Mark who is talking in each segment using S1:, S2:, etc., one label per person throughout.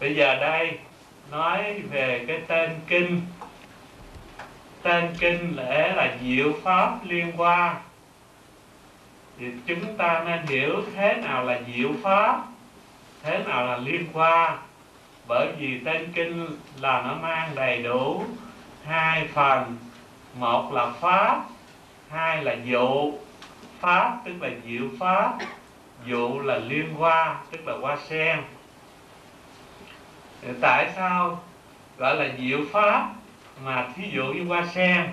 S1: bây giờ đây, nói về cái tên kinh. Tên kinh lễ là diệu pháp liên hoa thì chúng ta nên hiểu thế nào là diệu pháp, thế nào là liên hoa bởi vì tên kinh là nó mang đầy đủ hai phần. Một là pháp, hai là dụ. Pháp tức là diệu pháp, dụ là liên hoa tức là hoa sen thì tại sao gọi là diệu pháp mà thí dụ như hoa sen?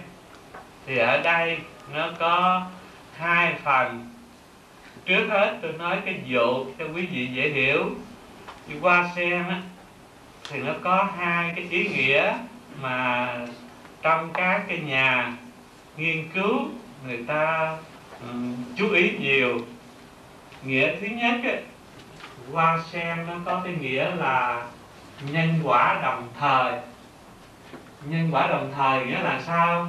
S1: Thì ở đây nó có hai phần. Trước hết tôi nói cái dụ cho quý vị dễ hiểu. Như hoa sen á, thì nó có hai cái ý nghĩa mà trong các cái nhà nghiên cứu người ta um, chú ý nhiều. Nghĩa thứ nhất ấy, hoa sen nó có cái nghĩa là nhân quả đồng thời. Nhân quả đồng thời nghĩa là sao?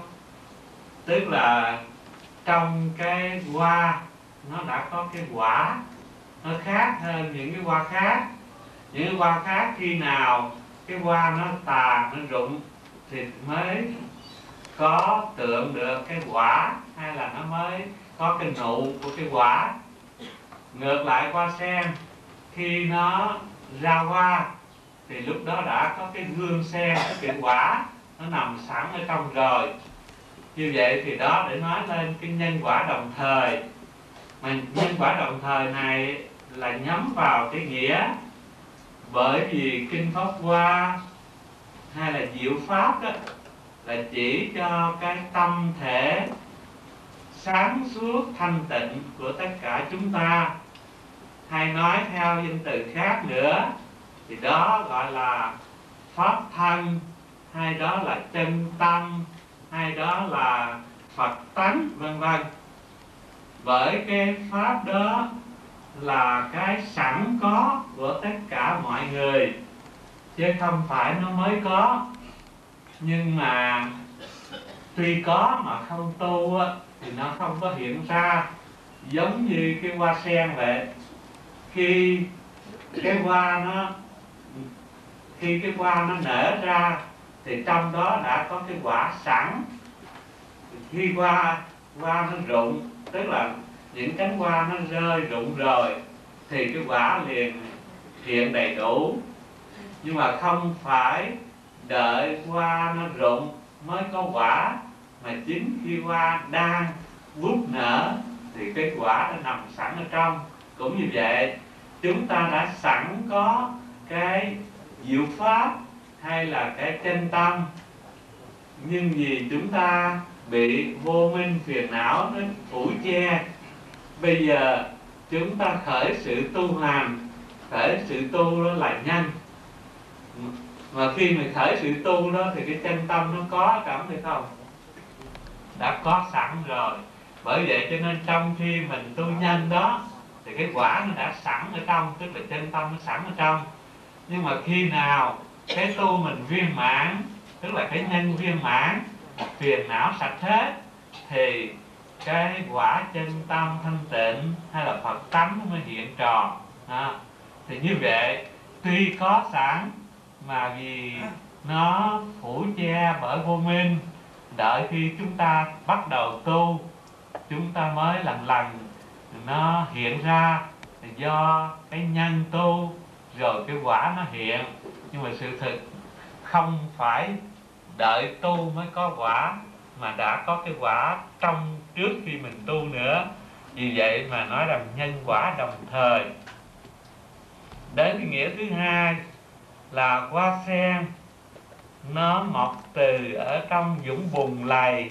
S1: Tức là trong cái hoa, nó đã có cái quả, nó khác hơn những cái hoa khác. Những cái hoa khác khi nào cái hoa nó tàn nó rụng thì mới có tượng được cái quả, hay là nó mới có cái nụ của cái quả. Ngược lại hoa sen, khi nó ra hoa thì lúc đó đã có cái gương sen, cái quả, nó nằm sẵn ở trong rồi như vậy thì đó để nói lên cái nhân quả đồng thời. Mà nhân quả đồng thời này là nhắm vào cái nghĩa bởi vì kinh pháp hoa hay là diệu pháp đó là chỉ cho cái tâm thể sáng suốt thanh tịnh của tất cả chúng ta. Hay nói theo danh từ khác nữa thì đó gọi là pháp thân hay đó là chân tâm hay đó là phật tánh, vân vân. Bởi cái pháp đó là cái sẵn có của tất cả mọi người, chứ không phải nó mới có. Nhưng mà tuy có mà không tu thì nó không có hiện ra. Giống như cái hoa sen vậy. Khi cái hoa nó khi cái hoa nó nở ra thì trong đó đã có cái quả sẵn. Khi hoa hoa nó rụng, tức là những cánh hoa nó rơi rụng rồi, thì cái quả liền hiện đầy đủ. Nhưng mà không phải đợi hoa nó rụng mới có quả, mà chính khi hoa đang bút nở thì cái quả đã nằm sẵn ở trong. Cũng như vậy, chúng ta đã sẵn có cái diệu pháp hay là cái chân tâm. Nhưng vì chúng ta bị vô minh phiền não nó phủ che. Bây giờ chúng ta khởi sự tu hành, khởi sự tu đó là nhanh. Mà khi mình khởi sự tu đó thì cái chân tâm nó có cảm thấy không? Đã có sẵn rồi. Bởi vậy cho nên trong khi mình tu nhanh đó, thì cái quả nó đã sẵn ở trong, tức là chân tâm nó sẵn ở trong nhưng mà khi nào cái tu mình viên mãn tức là cái nhân viên mãn phiền não sạch hết thì cái quả chân tâm thanh tịnh hay là phật tánh mới hiện tròn. À, thì như vậy tuy có sẵn mà vì nó phủ che bởi vô minh đợi khi chúng ta bắt đầu tu chúng ta mới lần lần nó hiện ra do cái nhân tu rồi cái quả nó hiện. Nhưng mà sự thực, không phải đợi tu mới có quả, mà đã có cái quả trong trước khi mình tu nữa. Vì vậy mà nói rằng nhân quả đồng thời. Đến cái nghĩa thứ hai là hoa sen, nó mọc từ ở trong dũng bùn lầy.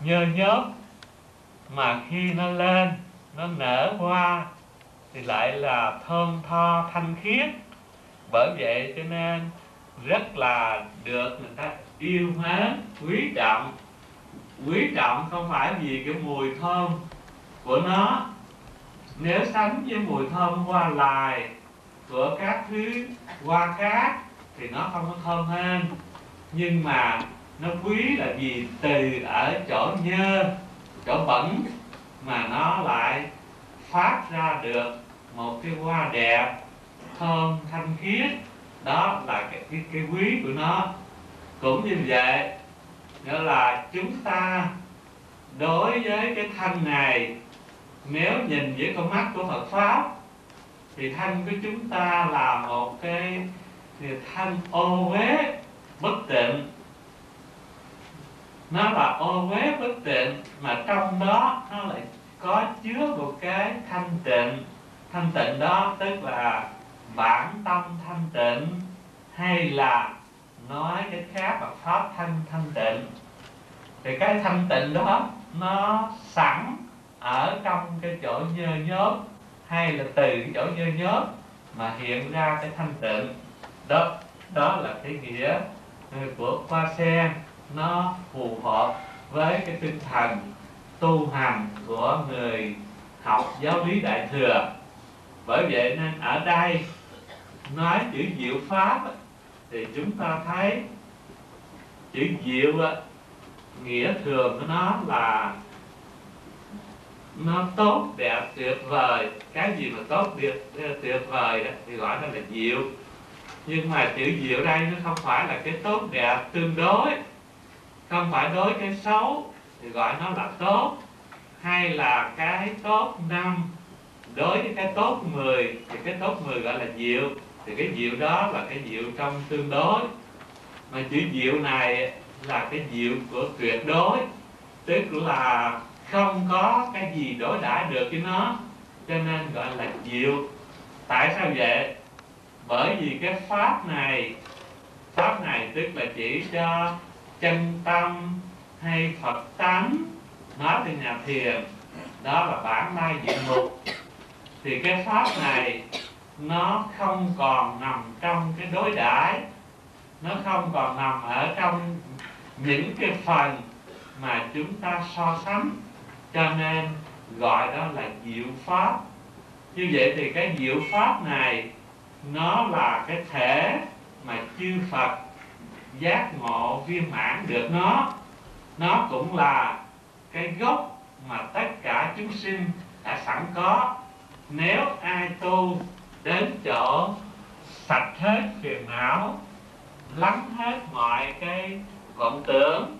S1: Nhơ nhớp, mà khi nó lên, nó nở hoa thì lại là thơm tho, thanh khiết. Bởi vậy cho nên rất là được người ta yêu mến, quý trọng. Quý trọng không phải vì cái mùi thơm của nó. Nếu sánh với mùi thơm hoa lài của các thứ hoa cát thì nó không có thơm hơn. Nhưng mà nó quý là vì từ ở chỗ nhơ, chỗ bẩn mà nó lại phát ra được một cái hoa đẹp thơm thanh khiết. Đó là cái, cái, cái quý của nó. Cũng như vậy nghĩa là chúng ta đối với cái thanh này nếu nhìn với con mắt của Phật pháp thì thanh của chúng ta là một cái thì thanh ô uế bất tịnh. Nó là ô uế bất tịnh mà trong đó nó lại có chứa một cái thanh tịnh thanh tịnh đó, tức là bản tâm thanh tịnh, hay là nói cái khác là pháp thanh thanh tịnh. Thì cái thanh tịnh đó, nó sẵn ở trong cái chỗ nhơ nhớp, hay là từ cái chỗ nhơ nhớp mà hiện ra cái thanh tịnh. Đó đó là cái nghĩa của hoa sen. Nó phù hợp với cái tinh thần tu hành của người học giáo lý đại thừa bởi vậy nên ở đây nói chữ diệu pháp thì chúng ta thấy chữ diệu nghĩa thường của nó là nó tốt đẹp tuyệt vời. Cái gì mà tốt đẹp ờ, tuyệt vời đó, thì gọi nó là diệu. Nhưng mà chữ diệu đây nó không phải là cái tốt đẹp tương đối. Không phải đối cái xấu thì gọi nó là tốt. Hay là cái tốt năm đối với cái tốt 10 thì cái tốt 10 gọi là diệu. Thì cái diệu đó là cái diệu trong tương đối. Mà chữ diệu này là cái diệu của tuyệt đối. Tức là không có cái gì đối đãi được với nó. Cho nên gọi là diệu. Tại sao vậy? Bởi vì cái pháp này pháp này tức là chỉ cho chân tâm hay phật tánh, nói từ nhà thiền. Đó là bản lai diện mục thì cái pháp này nó không còn nằm trong cái đối đãi. Nó không còn nằm ở trong những cái phần mà chúng ta so sánh. Cho nên gọi đó là diệu pháp. Như vậy thì cái diệu pháp này nó là cái thể mà chư Phật giác ngộ viên mãn được nó. Nó cũng là cái gốc mà tất cả chúng sinh đã sẵn có nếu ai tu đến chỗ sạch hết phiền não, lắng hết mọi cái vọng tưởng,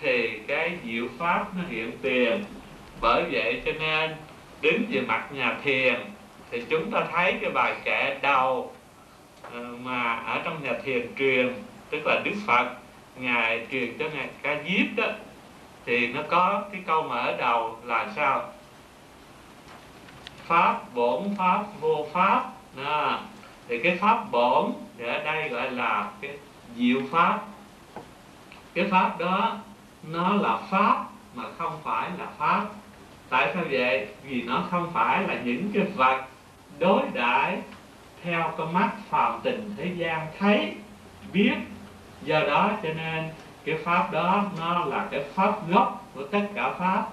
S1: thì cái diệu pháp nó hiện tiền. Bởi vậy cho nên, đứng về mặt nhà thiền, thì chúng ta thấy cái bài kệ đầu ờ, mà ở trong nhà thiền truyền, tức là đức phật, ngài truyền cho ngài ca diếp đó, thì nó có cái câu mở đầu là sao? Pháp bổn pháp vô pháp. À, thì cái pháp bổn thì ở đây gọi là cái diệu pháp. Cái pháp đó nó là pháp mà không phải là pháp. Tại sao vậy? Vì nó không phải là những cái vật đối đãi theo con mắt phàm tình thế gian thấy biết. Do đó cho nên cái pháp đó nó là cái pháp gốc của tất cả pháp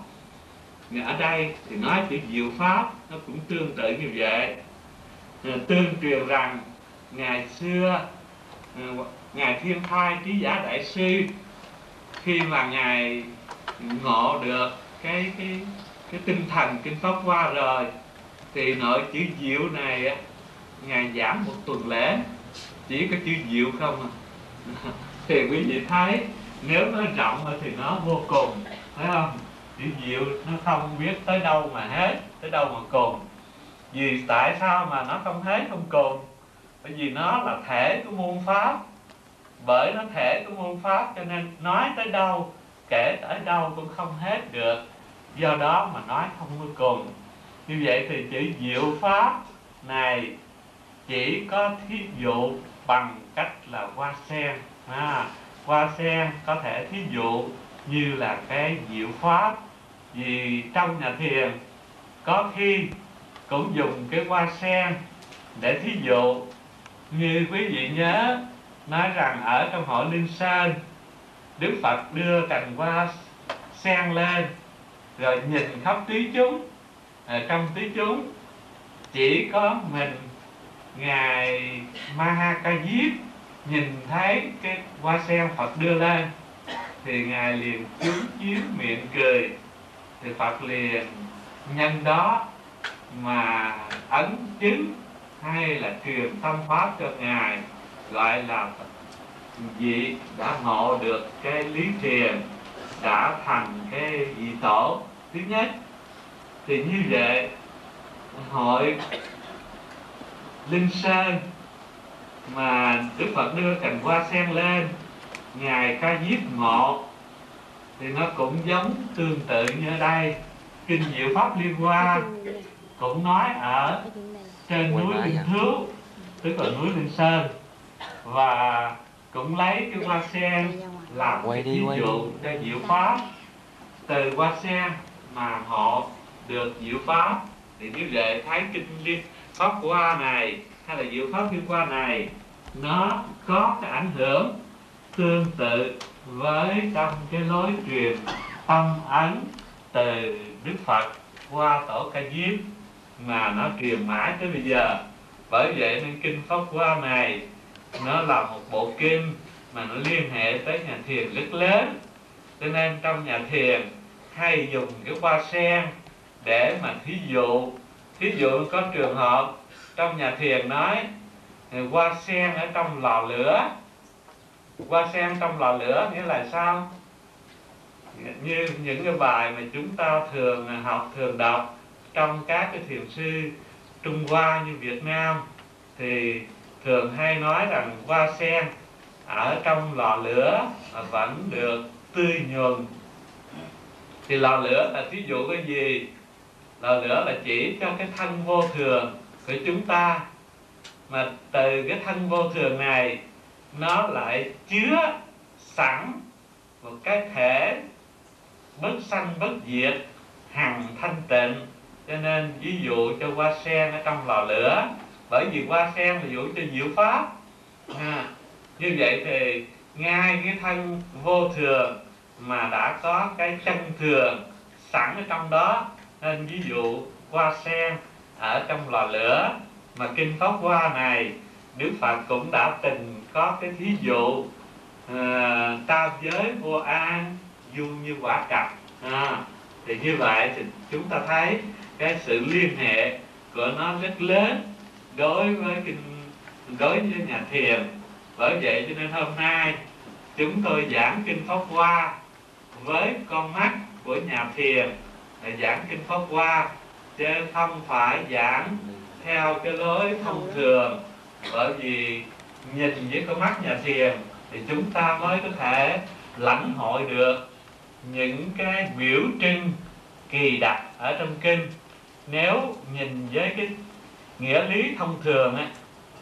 S1: ở đây thì nói chữ diệu pháp nó cũng tương tự như vậy. Ờ, tương truyền rằng ngày xưa ờ, ngài thiên thai trí giả đại sư, khi mà ngài ngộ được cái cái cái tinh thần kinh pháp qua rồi, thì nội chữ diệu này ngài giảm một tuần lễ. Chỉ có chữ diệu không à. Thì quý vị thấy, nếu nó rộng thì nó vô cùng, phải không? Chữ diệu nó không biết tới đâu mà hết tới đâu mà cùng. Vì tại sao mà nó không hết không cùng? Bởi vì nó là thể của môn pháp. Bởi nó thể của môn pháp cho nên nói tới đâu kể tới đâu cũng không hết được. Do đó mà nói không có cùng. Như vậy thì chữ diệu pháp này chỉ có thí dụ bằng cách là hoa sen. À, hoa sen có thể thí dụ như là cái diệu pháp vì trong nhà thiền, có khi cũng dùng cái hoa sen để thí dụ. Như quý vị nhớ, nói rằng ở trong hội linh sơn, đức phật đưa cành hoa sen lên, rồi nhìn khắp tí chúng. Ở trong tí chúng, chỉ có mình, ngài ma ca diếp nhìn thấy cái hoa sen phật đưa lên thì ngài liền chứng chiếu miệng cười. Thì phật liền nhân đó mà ấn chứng hay là truyền tâm pháp cho ngài, gọi là vị đã ngộ được cái lý thiền, đã thành cái vị tổ. Thứ nhất, thì như vậy, hội linh sơn mà đức phật đưa cành hoa sen lên ngài ca diếp ngộ thì nó cũng giống tương tự như ở đây. Kinh diệu pháp liên hoa cũng nói ở trên núi linh thước tức là núi linh sơn. Và cũng lấy cái hoa sen làm
S2: đi,
S1: ví dụ cho diệu pháp. Từ hoa sen mà họ được diệu pháp thì như vậy thấy kinh liên pháp hoa này hay là diệu pháp liên hoa này nó có cái ảnh hưởng tương tự với trong cái lối truyền tâm ấn từ đức phật qua tổ ca diếp mà nó truyền mãi tới bây giờ. Bởi vậy nên kinh pháp hoa này nó là một bộ kinh mà nó liên hệ tới nhà thiền rất lớn. Cho nên trong nhà thiền hay dùng cái hoa sen để mà thí dụ. Thí dụ có trường hợp trong nhà thiền nói, hoa sen ở trong lò lửa hoa sen trong lò lửa nghĩa là sao? Như những cái bài mà chúng ta thường học, thường đọc trong các cái thiền sư Trung Hoa như Việt Nam thì thường hay nói rằng hoa sen ở trong lò lửa vẫn được tươi nhuần. Thì lò lửa là thí dụ cái gì? Lò lửa là chỉ cho cái thân vô thường của chúng ta. Mà từ cái thân vô thường này nó lại chứa sẵn một cái thể bất sanh bất diệt hằng thanh tịnh. Cho nên ví dụ cho hoa sen ở trong lò lửa bởi vì hoa sen là dụ cho diệu pháp. À, như vậy thì ngay cái thân vô thường mà đã có cái chân thường sẵn ở trong đó nên ví dụ hoa sen ở trong lò lửa mà kinh pháp hoa này đức phật cũng đã từng có cái thí dụ ờ, à, tam giới vô an du như quả cặp. À, thì như vậy thì chúng ta thấy cái sự liên hệ của nó rất lớn đối với kinh đối với nhà thiền. Bởi vậy cho nên hôm nay chúng tôi giảng kinh pháp hoa với con mắt của nhà thiền. Là giảng kinh pháp hoa chứ không phải giảng theo cái lối thông thường bởi vì nhìn với con mắt nhà thiền thì chúng ta mới có thể lãnh hội được những cái biểu trưng kỳ đặc ở trong kinh. Nếu nhìn với cái nghĩa lý thông thường ấy,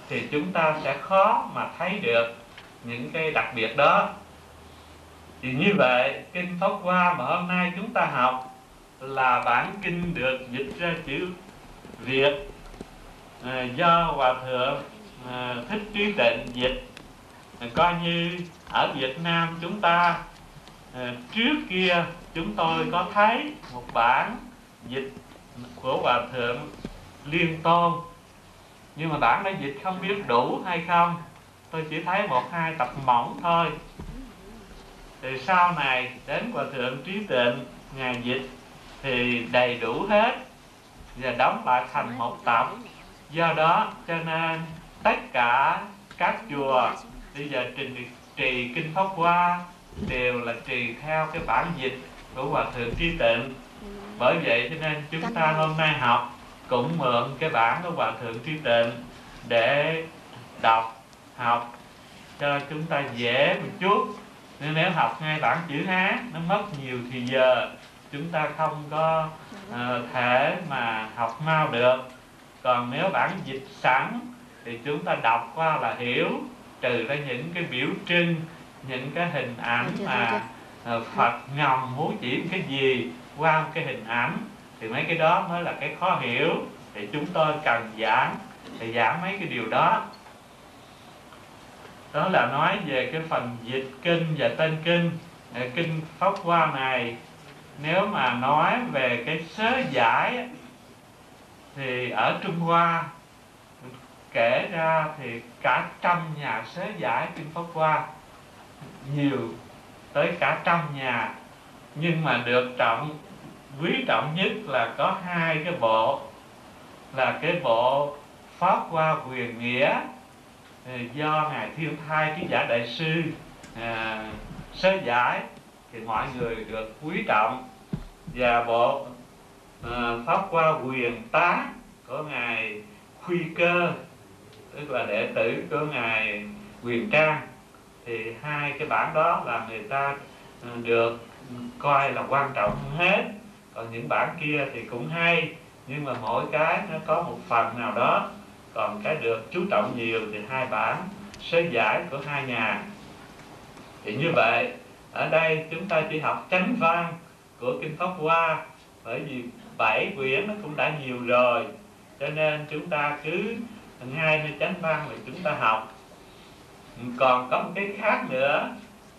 S1: thì chúng ta sẽ khó mà thấy được những cái đặc biệt đó. Thì như vậy kinh pháp hoa mà hôm nay chúng ta học là bản kinh được dịch ra chữ việt à, do hòa thượng Ờ, thích trí tịnh dịch ờ, coi như ở việt nam chúng ta ờ, trước kia chúng tôi có thấy một bản dịch của hòa thượng liên tôn. Nhưng mà bản đã dịch không biết đủ hay không? Tôi chỉ thấy một, hai tập mỏng thôi. Thì sau này đến hòa thượng trí tịnh ngài dịch thì đầy đủ hết và đóng lại thành một tập. Do đó cho nên tất cả các chùa bây giờ trình trì kinh pháp hoa đều là trì theo cái bản dịch của hòa thượng trí tịnh. Bởi vậy cho nên chúng ta hôm nay học cũng mượn cái bản của hòa thượng trí tịnh để đọc học cho chúng ta dễ một chút. Nên nếu học ngay bản chữ hán nó mất nhiều thì giờ chúng ta không có uh, thể mà học mau được. Còn nếu bản dịch sẵn thì chúng ta đọc qua là hiểu trừ ra những cái biểu trưng những cái hình ảnh mà uh, Phật ngầm muốn chỉ cái gì qua cái hình ảnh. Thì mấy cái đó mới là cái khó hiểu. Thì chúng tôi cần giảng thì giảng mấy cái điều đó. Đó là nói về cái phần dịch kinh và tên kinh kinh pháp hoa này. Nếu mà nói về cái sớ giải thì ở Trung Hoa kể ra thì cả trăm nhà sớ giải kinh pháp hoa nhiều tới cả trăm nhà. Nhưng mà được trọng quý trọng nhất là có hai cái bộ là cái bộ pháp hoa quyền nghĩa do ngài thiên thai ký giả đại sư à, sớ giải. Thì mọi người được quý trọng. Và bộ à, pháp qua quyền tá của ngài khuy cơ tức là đệ tử của ngài quyền trang. Thì hai cái bản đó là người ta ừ, được ừ, coi là quan trọng hơn hết. Còn những bản kia thì cũng hay, nhưng mà mỗi cái nó có một phần nào đó. Còn cái được chú trọng nhiều thì hai bản sơ giải của hai nhà. Thì như vậy, ở đây chúng ta chỉ học chánh văn của kinh pháp hoa, bởi vì bảy quyển nó cũng đã nhiều rồi. Cho nên chúng ta cứ hai nơi chánh văn là chúng ta học. Còn có một cái khác nữa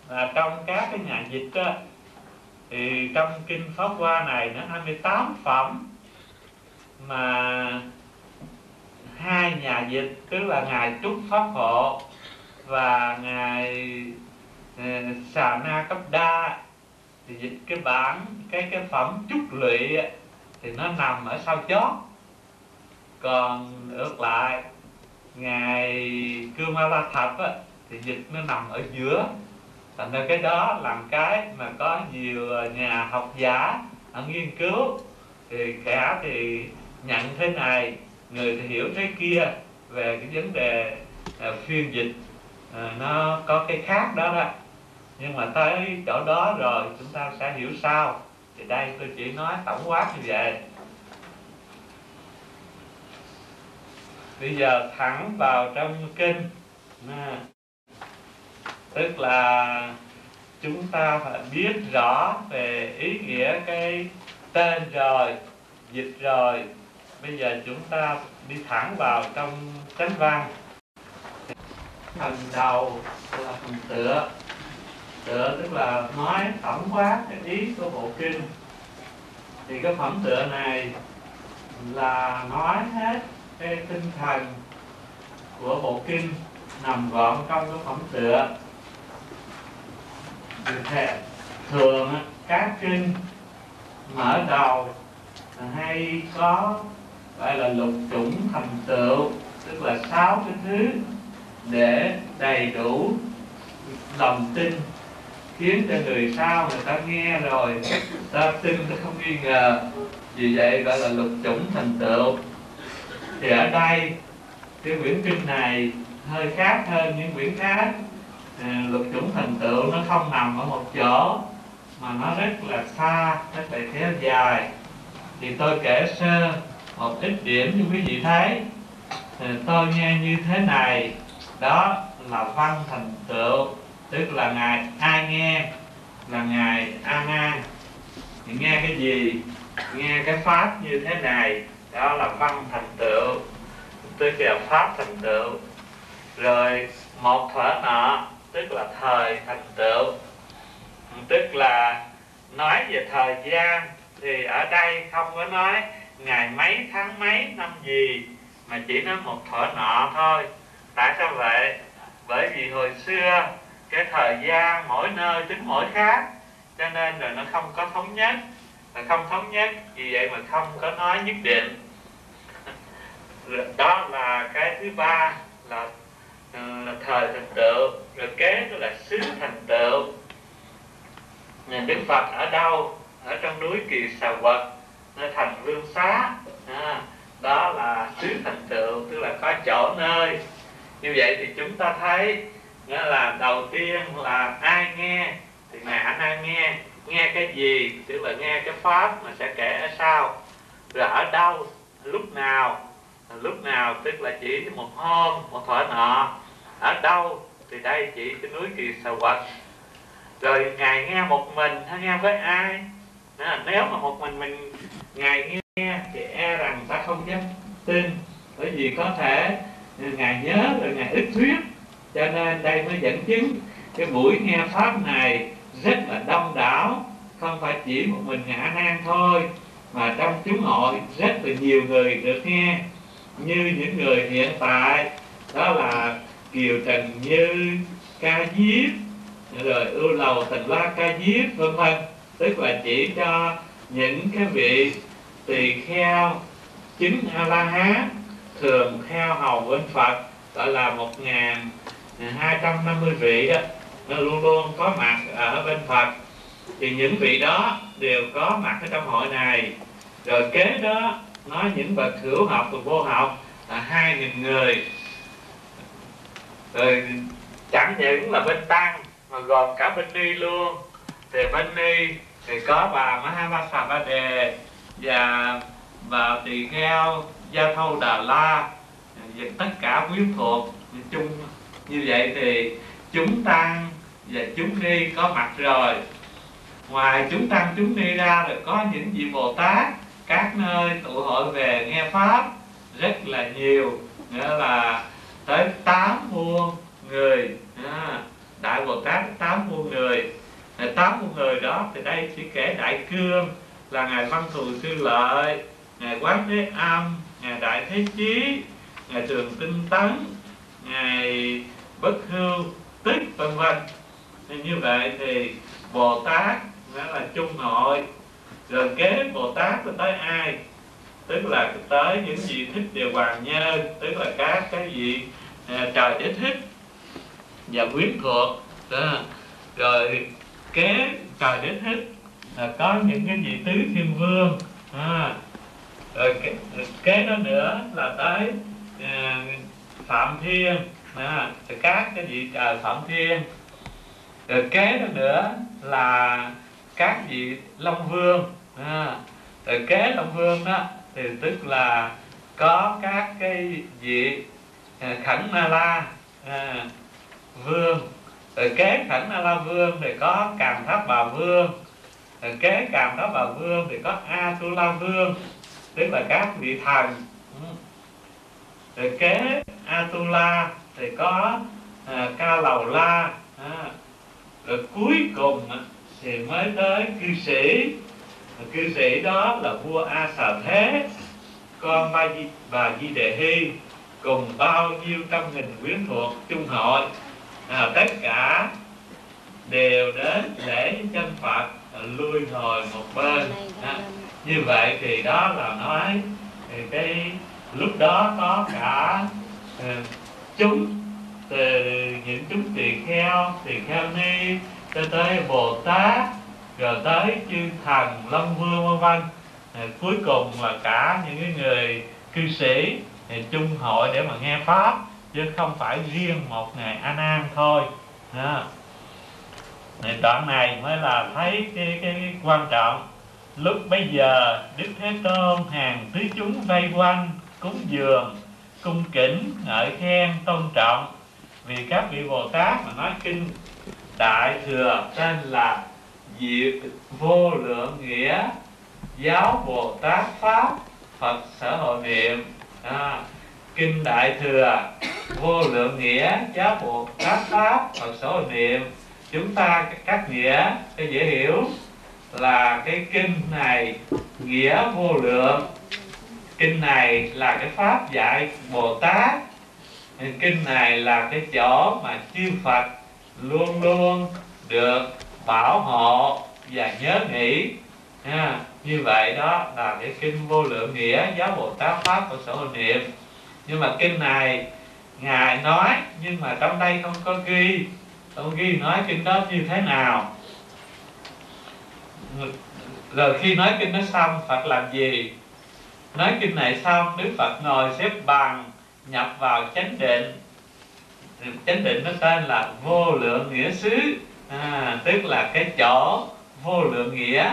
S1: là trong các cái nhà dịch đó, thì trong kinh pháp hoa này nó 28 phẩm mà hai nhà dịch tức là ngài trúc pháp hộ và ngài ờ, xà na cấp đa thì dịch cái bản cái cái phẩm trúc lụy thì nó nằm ở sau chót. Còn ngược lại ngài cư ma la thập á, thì dịch nó nằm ở giữa. Thành ra cái đó làm cái mà có nhiều nhà học giả ở nghiên cứu. Thì cả thì nhận thế này người thì hiểu thế kia về cái vấn đề uh, phiên dịch. Uh, nó có cái khác đó đó. Nhưng mà tới chỗ đó rồi chúng ta sẽ hiểu sao. Thì đây tôi chỉ nói tổng quát như vậy. Bây giờ thẳng vào trong kinh. À, tức là chúng ta phải biết rõ về ý nghĩa cái tên rồi dịch rồi. Bây giờ chúng ta đi thẳng vào trong chánh văn. Phần đầu là phần tựa. Tựa tức là nói tổng quát cái ý của bộ kinh. Thì cái phẩm tựa này là nói hết cái tinh thần của bộ kinh nằm gọn trong cái phẩm tựa. Thường các kinh mở đầu hay có gọi là lục chủng thành tựu, tức là sáu cái thứ để đầy đủ lòng tin, khiến cho người sau người ta nghe rồi ta tin ta không nghi ngờ. Vì vậy gọi là lục chủng thành tựu thì ở đây. Cái quyển kinh này hơi khác hơn những quyển khác. À, lục chủng thành tựu nó không nằm ở một chỗ mà nó rất là xa rất là kéo dài. Thì tôi kể sơ một ít điểm cho quý vị thấy. Thì tôi nghe như thế này. Đó là văn thành tựu tức là ngài ai nghe là ngài a nan thì nghe cái gì? Nghe cái pháp như thế này đó là văn thành tựu, tức là pháp thành tựu. Rồi một thở nọ tức là thời thành tựu. Tức là nói về thời gian, thì ở đây không có nói ngày mấy, tháng mấy, năm gì, mà chỉ nói một thở nọ thôi. Tại sao vậy? Bởi vì hồi xưa, cái thời gian mỗi nơi tính mỗi khác, cho nên rồi nó không có thống nhất. Mà không thống nhất, vì vậy mà không có nói nhất định. Dạ, đó là cái thứ ba là, ờ, là thời thành tựu rồi kế đó là xứ thành tựu. Nhà đức phật ở đâu? Ở trong núi kỳ xà quật nơi thành vương xá. À, đó là xứ thành tựu tức là có chỗ nơi. Như vậy thì chúng ta thấy nghĩa là đầu tiên là ai nghe thì ngài anh ai nghe. Nghe cái gì tức là nghe cái pháp mà sẽ kể ở sau. Rồi ở đâu lúc nào lúc nào tức là chỉ một hôm một thỏa nọ ở đâu thì đây chỉ cái núi kỳ sà quật rồi ngài nghe một mình hay nghe với ai? Đó, nếu mà một mình mình ngài nghe thì e rằng ta không dám tin. Bởi vì có thể ngài nhớ rồi ngài ít thuyết. Cho nên đây mới dẫn chứng cái buổi nghe pháp này rất là đông đảo. Không phải chỉ một mình ngã nan thôi mà trong chúng hội rất là nhiều người được nghe như những người hiện tại, đó là kiều trần như, ca diếp, rồi ưu lầu thành la ca diếp, vân vân. Tức là chỉ cho những cái vị tỳ kheo chính a la hán thường theo hầu bên phật, gọi là một ngàn hai trăm năm mươi vị đó, nó luôn luôn có mặt ở bên Phật. Thì những vị đó đều có mặt ở trong hội này. Rồi kế đó nói những bậc hữu học và vô học là hai nghìn người. Rồi chẳng những là bên tăng, mà gồm cả bên ni luôn. Thì bên ni thì có bà Mahavasa Ba Đề và bà tỳ kheo, Gia Thâu Đà La, và tất cả quyến thuộc. Chung như vậy thì chúng tăng và chúng ni có mặt rồi. Ngoài chúng tăng, chúng ni ra rồi có những vị bồ tát các nơi tụ hội về nghe pháp rất là nhiều. Nghĩa là tới tám muôn người à, đại bồ tát tám muôn người. Tám muôn người đó, thì đây chỉ kể đại cương là ngài văn thù sư lợi, ngài quán thế âm, ngài đại thế chí, ngài thường tinh tấn, ngài bất hưu tích, vân vân. Như vậy thì bồ tát, nghĩa là chung hội rồi kế bồ tát là tới ai? Tức là tới những gì thích điều hoàng nhân tức là các cái gì à, trời để thích và quyến thuộc. Đó. rồi kế trời để thích là có những cái vị tứ thiên vương. À, rồi kế, kế đó nữa là tới à, phạm thiên. À, các cái vị trời phạm thiên. Rồi kế đó nữa là các vị long vương. À, từ kế long vương đó thì tức là có các cái vị à, khẩn na la à, vương. Rồi kế khẩn na la vương thì có càm tháp bà vương. Rồi kế càm tháp bà vương thì có a tu la vương tức là các vị thần. Ừ. Rồi kế a tu la thì có à, ca lầu la à, rồi cuối cùng thì mới tới cư sĩ. Cư sĩ đó là vua a xà thế con ba di bà di đề hy cùng bao nhiêu trăm nghìn quyến thuộc trung hội. À, tất cả đều đến lễ chân phật à, lui hồi một bên. À, như vậy thì đó là nói thì cái lúc đó có cả uh, chúng từ những chúng tỳ kheo tỳ kheo ni cho tới bồ tát rồi tới chư thần long vương vân vân. Cuối cùng là cả những cái người cư sĩ thì chung hội để mà nghe pháp chứ không phải riêng một ngày a nan thôi. Đó. Thì đoạn này mới là thấy cái, cái, cái quan trọng. Lúc bây giờ đức thế tôn hàng tứ chúng vây quanh cúng dường cung kính ngợi khen tôn trọng. Vì các vị bồ tát mà nói kinh đại thừa tên là diệu vô lượng nghĩa giáo bồ tát pháp phật sở hội niệm. À, kinh đại thừa vô lượng nghĩa giáo bồ tát pháp phật sở hội niệm. Chúng ta các nghĩa cho dễ hiểu là cái kinh này nghĩa vô lượng. Kinh này là cái pháp dạy bồ tát. Kinh này là cái chỗ mà chư phật luôn luôn được bảo hộ và nhớ nghĩ ha. như vậy đó là cái kinh vô lượng nghĩa, giáo bồ tát pháp của sở hội niệm. Nhưng mà kinh này, ngài nói, nhưng mà trong đây không có ghi. Không ghi nói kinh đó như thế nào. Rồi khi nói kinh đó xong, phật làm gì? Nói kinh này xong, đức phật ngồi xếp bằng, nhập vào chánh định chánh định nó tên là vô lượng nghĩa xứ. À, tức là cái chỗ vô lượng nghĩa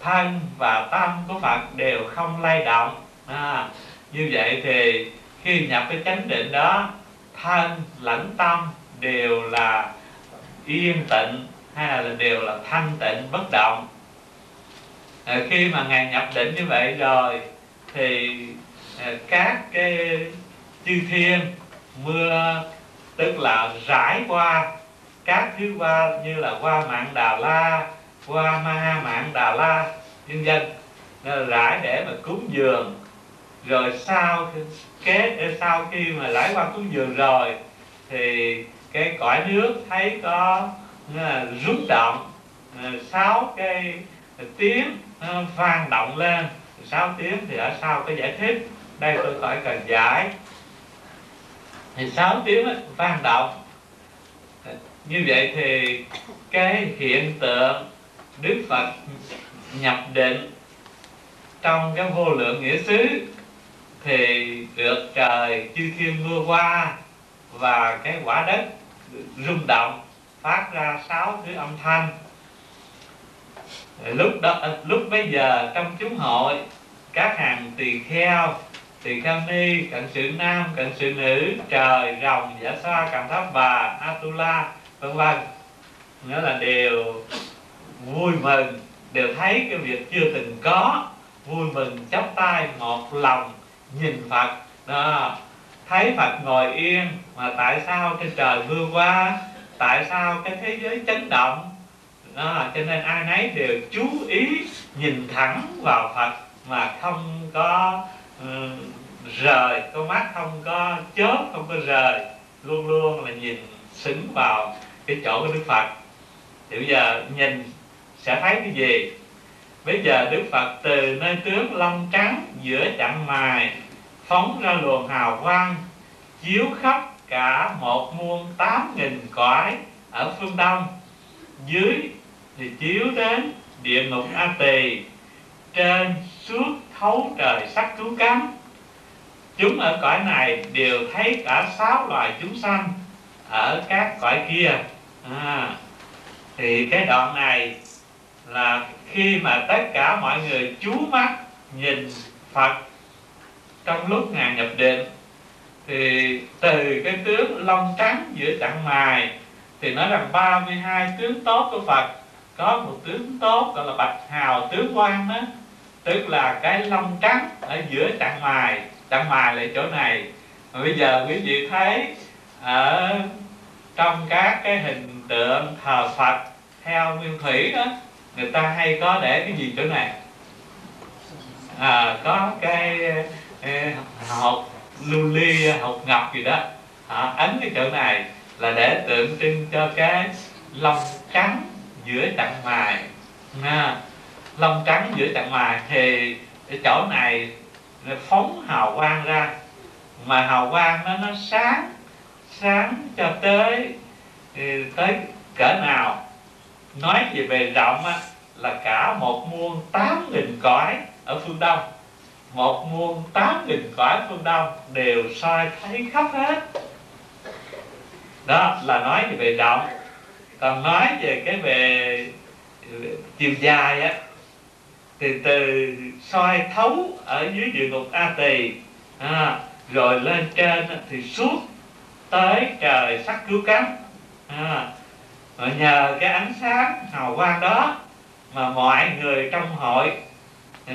S1: thân và tâm của phật đều không lay động. À, như vậy thì khi nhập cái chánh định đó thân lẫn tâm đều là yên tịnh hay là đều là thanh tịnh bất động. À, khi mà ngài nhập định như vậy rồi thì à, các cái chư thiên mưa, tức là rải qua các thứ qua như là qua mạng đà la, qua ma mạng đà la nhân dân rải để mà cúng dường. Rồi sau kế sau khi mà rải qua cúng dường rồi, thì cái cõi nước thấy có à, rung động à, sáu cái tiếng à, vang động lên. Sáu tiếng thì ở sau có giải thích. Đây tôi khỏi cần giải thì sáu tiếng ấy, vang động. Như vậy thì cái hiện tượng đức phật nhập định trong cái vô lượng nghĩa xứ thì được trời chư thiên mưa qua và cái quả đất rung động phát ra sáu thứ âm thanh. Lúc đó lúc bây giờ trong chúng hội các hàng tỳ kheo tỳ kheo ni cận sự nam cận sự nữ trời rồng giả sa càn tháp bà atula vân vân. Nghĩa là đều vui mừng đều thấy cái việc chưa từng có. Vui mừng chắp tay một lòng nhìn phật. Đó. Thấy phật ngồi yên mà tại sao trên trời mưa qua tại sao cái thế giới chấn động? Đó, cho nên ai nấy đều chú ý nhìn thẳng vào phật mà không có Ừ, rời, con mắt không có chớp, không có rời, luôn luôn là nhìn xứng vào cái chỗ của đức phật. Thì bây giờ nhìn sẽ thấy cái gì? Bây giờ đức phật từ nơi tướng lông trắng giữa chặng mài, phóng ra luồng hào quang, chiếu khắp cả một muôn tám nghìn cõi ở phương đông. Dưới thì chiếu đến địa ngục a tỳ, trên suốt thấu trời sắc cứu cánh. Chúng ở cõi này đều thấy cả sáu loài chúng sanh ở các cõi kia. À, thì cái đoạn này là khi mà tất cả mọi người chú mắt nhìn Phật trong lúc ngài nhập định thì từ cái tướng lông trắng giữa chặng mài thì nói rằng 32 tướng tốt của Phật có một tướng tốt gọi là bạch hào tướng quan đó tức là cái lông trắng ở giữa chặng mài chặng mài là chỗ này. Mà bây giờ quý vị thấy ở trong các cái hình tượng thờ Phật theo nguyên thủy đó người ta hay có để cái gì chỗ này? À, có cái hộp lưu ly hộp ngọc gì đó. À, ấn cái chỗ này là để tượng trưng cho cái lông trắng giữa tặng mài. À, lông trắng giữa chặng mài thì cái chỗ này phóng hào quang ra. Mà hào quang nó nó sáng sáng cho tới ừ, tới cỡ nào. Nói về bề rộng á, là cả một muôn tám nghìn cõi ở phương đông. Một muôn tám nghìn cõi phương đông đều soi thấy khắp hết. Đó là nói về bề rộng. Còn nói về cái về chiều dài á từ từ soi thấu ở dưới địa ngục a tỳ à, rồi lên trên thì suốt tới trời sắc cứu cánh. À, và nhờ cái ánh sáng hào quang đó mà mọi người trong hội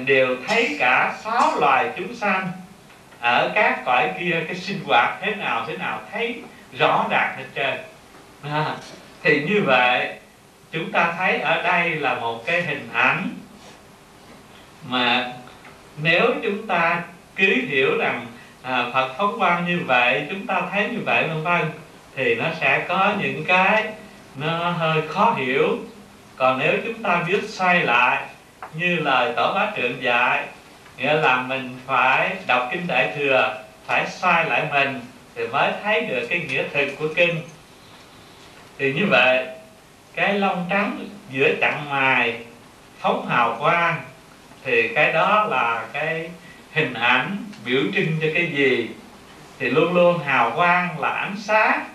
S1: đều thấy cả sáu loài chúng sanh ở các cõi kia cái sinh hoạt thế nào thế nào thấy rõ ràng hết trơn. À, thì như vậy chúng ta thấy ở đây là một cái hình ảnh mà nếu chúng ta cứ hiểu rằng à, Phật phóng quang như vậy chúng ta thấy như vậy vân vân thì nó sẽ có những cái nó hơi khó hiểu. Còn nếu chúng ta biết xoay lại như lời tổ bá trượng dạy nghĩa là mình phải đọc kinh đại thừa phải xoay lại mình thì mới thấy được cái nghĩa thực của kinh. Thì như vậy cái lông trắng giữa chặng mài phóng hào quang thì cái đó là cái hình ảnh biểu trưng cho cái gì? Thì luôn luôn hào quang là ánh sáng.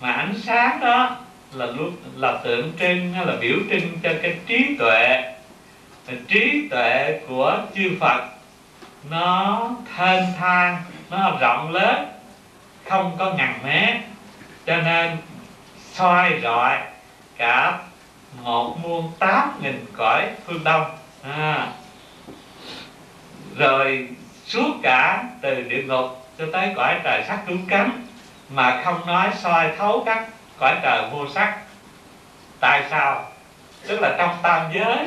S1: Mà ánh sáng đó là luôn, là tượng trưng hay là biểu trưng cho cái trí tuệ? Trí tuệ của chư Phật, nó thênh thang, nó rộng lớn, không có ngàn mé cho nên soi rọi cả một muôn tám nghìn cõi phương đông. À rồi suốt cả từ địa ngục cho tới cõi trời sắc cứu cánh mà không nói soi thấu các cõi trời vô sắc. Tại sao? Tức là trong tam giới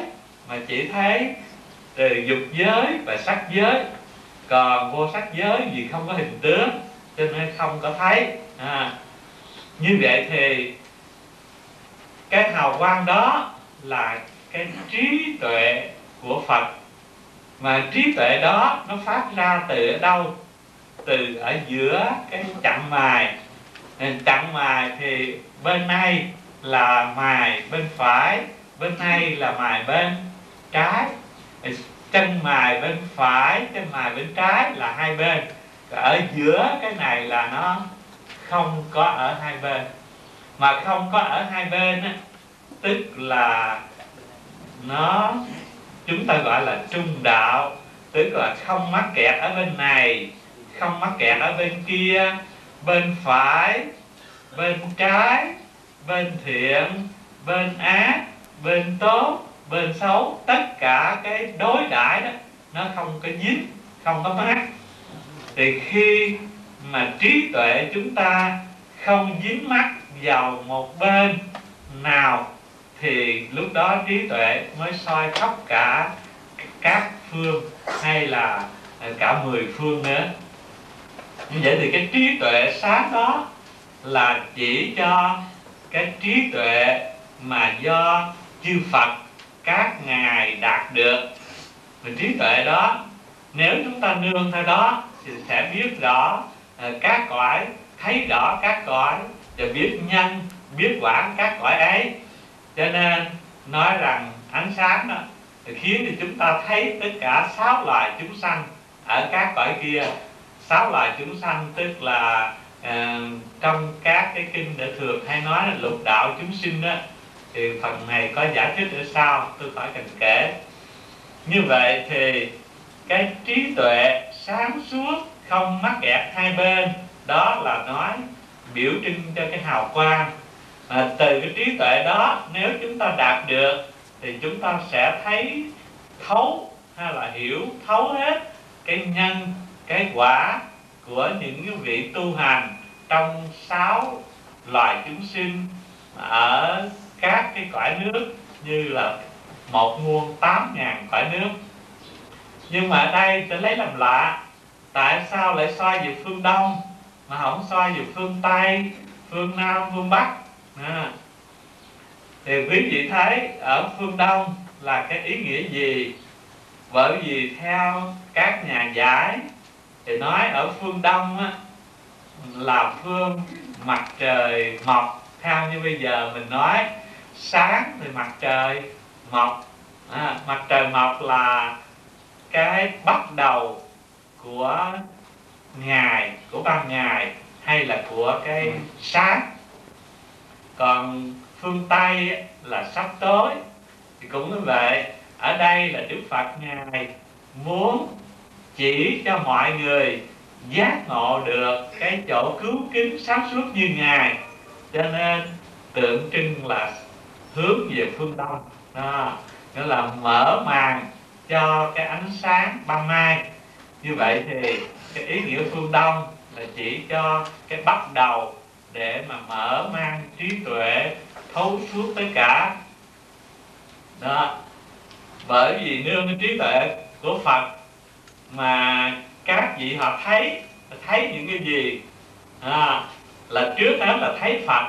S1: mà chỉ thấy từ dục giới và sắc giới còn vô sắc giới vì không có hình tướng cho nên không có thấy. À, như vậy thì cái hào quang đó là cái trí tuệ của Phật mà trí tuệ đó nó phát ra từ ở đâu? Từ ở giữa cái chặng mài. Chặng mài thì bên này là mài bên phải bên này là mài bên trái. Chân mài bên phải chân mài bên trái là hai bên. Ở giữa cái này là nó không có ở hai bên. Mà không có ở hai bên á, tức là nó chúng ta gọi là trung đạo, tức là không mắc kẹt ở bên này, không mắc kẹt ở bên kia, bên phải, bên trái, bên thiện, bên ác, bên tốt, bên xấu, tất cả cái đối đãi đó, nó không có dính, không có mắc. Thì khi mà trí tuệ chúng ta không dính mắc vào một bên nào thì lúc đó trí tuệ mới soi khắp cả các phương hay là à, cả mười phương nữa. Như vậy thì cái trí tuệ sáng đó là chỉ cho cái trí tuệ mà do chư Phật các ngài đạt được. Và trí tuệ đó, nếu chúng ta nương theo đó thì sẽ biết rõ à, các cõi, thấy rõ các cõi và biết nhân, biết quả các cõi ấy cho nên nói rằng ánh sáng đó thì khiến cho chúng ta thấy tất cả sáu loài chúng sanh ở các cõi kia. Sáu loài chúng sanh tức là uh, trong các cái kinh để thường hay nói là lục đạo chúng sinh đó thì phần này có giải thích ở sau tôi khỏi cần kể. Như vậy thì cái trí tuệ sáng suốt không mắc kẹt hai bên đó là nói biểu trưng cho cái hào quang à, từ cái trí tuệ đó nếu chúng ta đạt được thì chúng ta sẽ thấy thấu hay là hiểu thấu hết cái nhân cái quả của những cái vị tu hành trong sáu loài chúng sinh ở các cái cõi nước như là một muôn tám ngàn cõi nước. Nhưng mà ở đây sẽ lấy làm lạ tại sao lại soi về phương đông mà không soi về phương tây phương nam phương bắc? À. thì quý vị thấy ở phương đông là cái ý nghĩa gì? Bởi vì theo các nhà giải thì nói ở phương đông á, là phương mặt trời mọc. Theo như bây giờ mình nói sáng thì mặt trời mọc. À, mặt trời mọc là cái bắt đầu của ngày của ban ngày hay là của cái sáng còn phương tây là sắp tới. Thì cũng như vậy ở đây là đức phật ngài muốn chỉ cho mọi người giác ngộ được cái chỗ cứu kính sáng suốt như ngài. Cho nên tượng trưng là hướng về phương đông. Đó nghĩa là mở màn cho cái ánh sáng ban mai. Như vậy thì cái ý nghĩa phương đông là chỉ cho cái bắt đầu để mà mở mang trí tuệ thấu suốt tất cả. Đó. Bởi vì nương cái trí tuệ của phật mà các vị họ thấy thấy những cái gì à, là trước hết là thấy phật.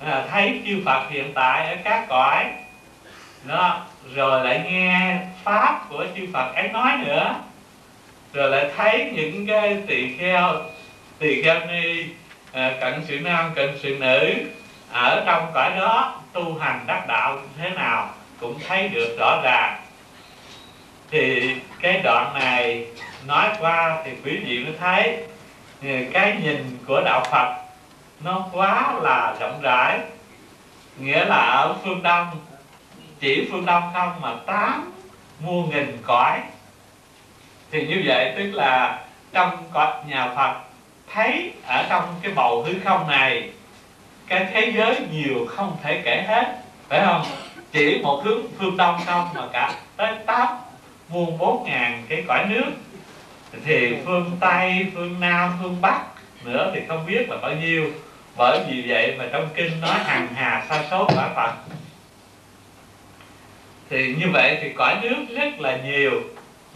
S1: À, thấy chư Phật hiện tại ở các cõi. Đó. Rồi lại nghe pháp của chư Phật ấy nói nữa. Rồi lại thấy những cái tỳ kheo tỳ kheo ni Ờ, cận sự nam, cận sự nữ, ở trong cõi đó tu hành đắc đạo thế nào cũng thấy được rõ ràng. Thì cái đoạn này nói qua thì quý vị mới thấy cái nhìn của đạo Phật nó quá là rộng rãi. Nghĩa là ở phương đông, chỉ phương đông không mà tám muôn nghìn cõi. Thì như vậy tức là trong cõi nhà Phật thấy ở trong cái bầu hư không này, cái thế giới nhiều không thể kể hết, phải không? Chỉ một hướng phương đông không mà cả tới tám, muôn bốn ngàn cái cõi nước. Thì phương tây, phương nam, phương bắc nữa thì không biết là bao nhiêu. Bởi vì vậy mà trong kinh nói hằng hà sa số quả phật thì như vậy thì cõi nước rất là nhiều.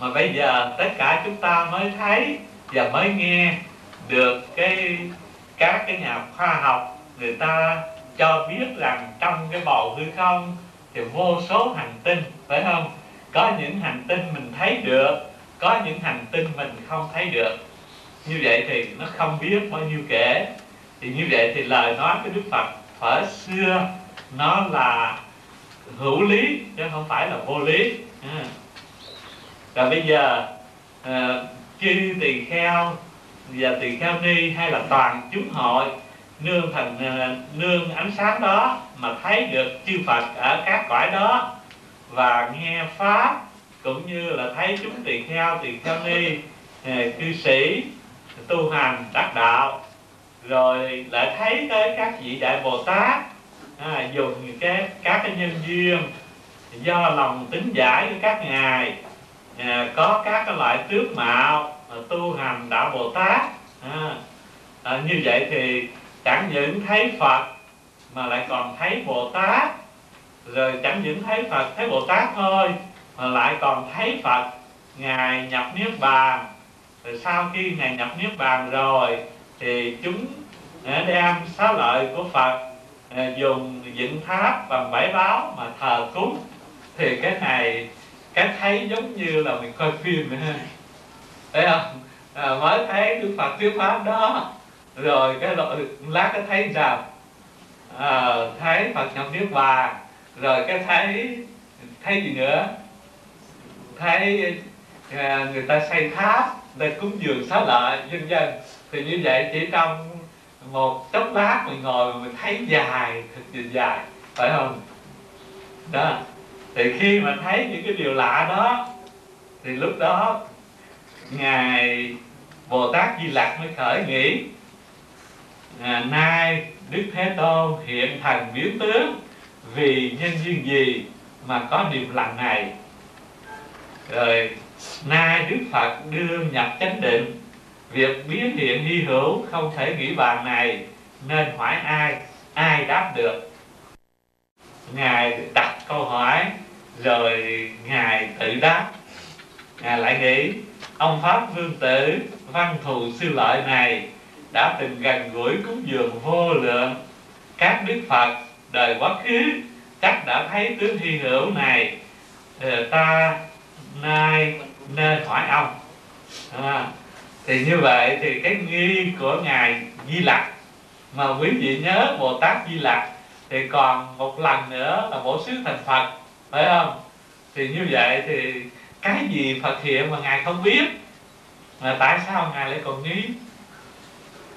S1: Mà bây giờ tất cả chúng ta mới thấy và mới nghe được cái các cái nhà khoa học người ta cho biết rằng trong cái bầu hư không thì vô số hành tinh phải không? Có những hành tinh mình thấy được có những hành tinh mình không thấy được. Như vậy thì nó không biết bao nhiêu kể. Thì như vậy thì lời nói của đức phật thuở xưa nó là hữu lý chứ không phải là vô lý. À. bây giờ à, uh, chư tỳ kheo và tỳ kheo ni hay là toàn chúng hội nương thần ờ, nương ánh sáng đó mà thấy được chư Phật ở các cõi đó và nghe pháp cũng như là thấy chúng tỳ kheo tỳ kheo ni ờ, cư sĩ tu hành đắc đạo rồi lại thấy tới các vị đại bồ tát à, dùng cái các cái nhân duyên do lòng tính giải của các ngài à, có các cái loại tướng mạo Ờ, tu hành đạo bồ tát. À, à, như vậy thì chẳng những thấy phật mà lại còn thấy bồ tát. Rồi chẳng những thấy phật thấy bồ tát thôi mà lại còn thấy phật ngài nhập niết bàn. Rồi sau khi ngài nhập niết bàn rồi thì chúng à, đem xá lợi của phật à, dùng dựng tháp bằng bảy báo mà thờ cúng. Thì cái này cái thấy giống như là mình coi phim nữa thấy không? À, mới thấy đức phật thuyết pháp đó. Rồi cái lát cái thấy rằng à, thấy phật nhập niết bàn. Rồi cái thấy thấy gì nữa? Thấy à, người ta xây tháp để cúng dường xá lợi vân vân. Thì như vậy chỉ trong một chốc lát mình ngồi mình thấy dài thật dài. Phải không? Đó. Thì khi mà thấy những cái điều lạ đó thì lúc đó ngài bồ tát di lặc mới khởi nghĩ à, nay đức thế tôn hiện thần biến tướng vì nhân duyên gì mà có niềm lành này? Rồi nay đức phật đưa nhập chánh định việc biến hiện hy hữu không thể nghĩ bàn này nên hỏi ai ai đáp được? Ngài đặt câu hỏi rồi ngài tự đáp. Ngài lại nghĩ ông pháp vương tử văn thù sư lợi này đã từng gần gũi cúng dường vô lượng. Các đức phật đời quá khứ chắc đã thấy tướng hy hữu này. Ờ, ta nay nên hỏi ông. À, thì như vậy thì cái nghi của ngài di lặc mà quý vị nhớ bồ tát di lặc thì còn một lần nữa là bổ xứ thành phật phải không? Thì như vậy thì cái gì phật hiện mà ngài không biết mà tại sao ngài lại còn nghi?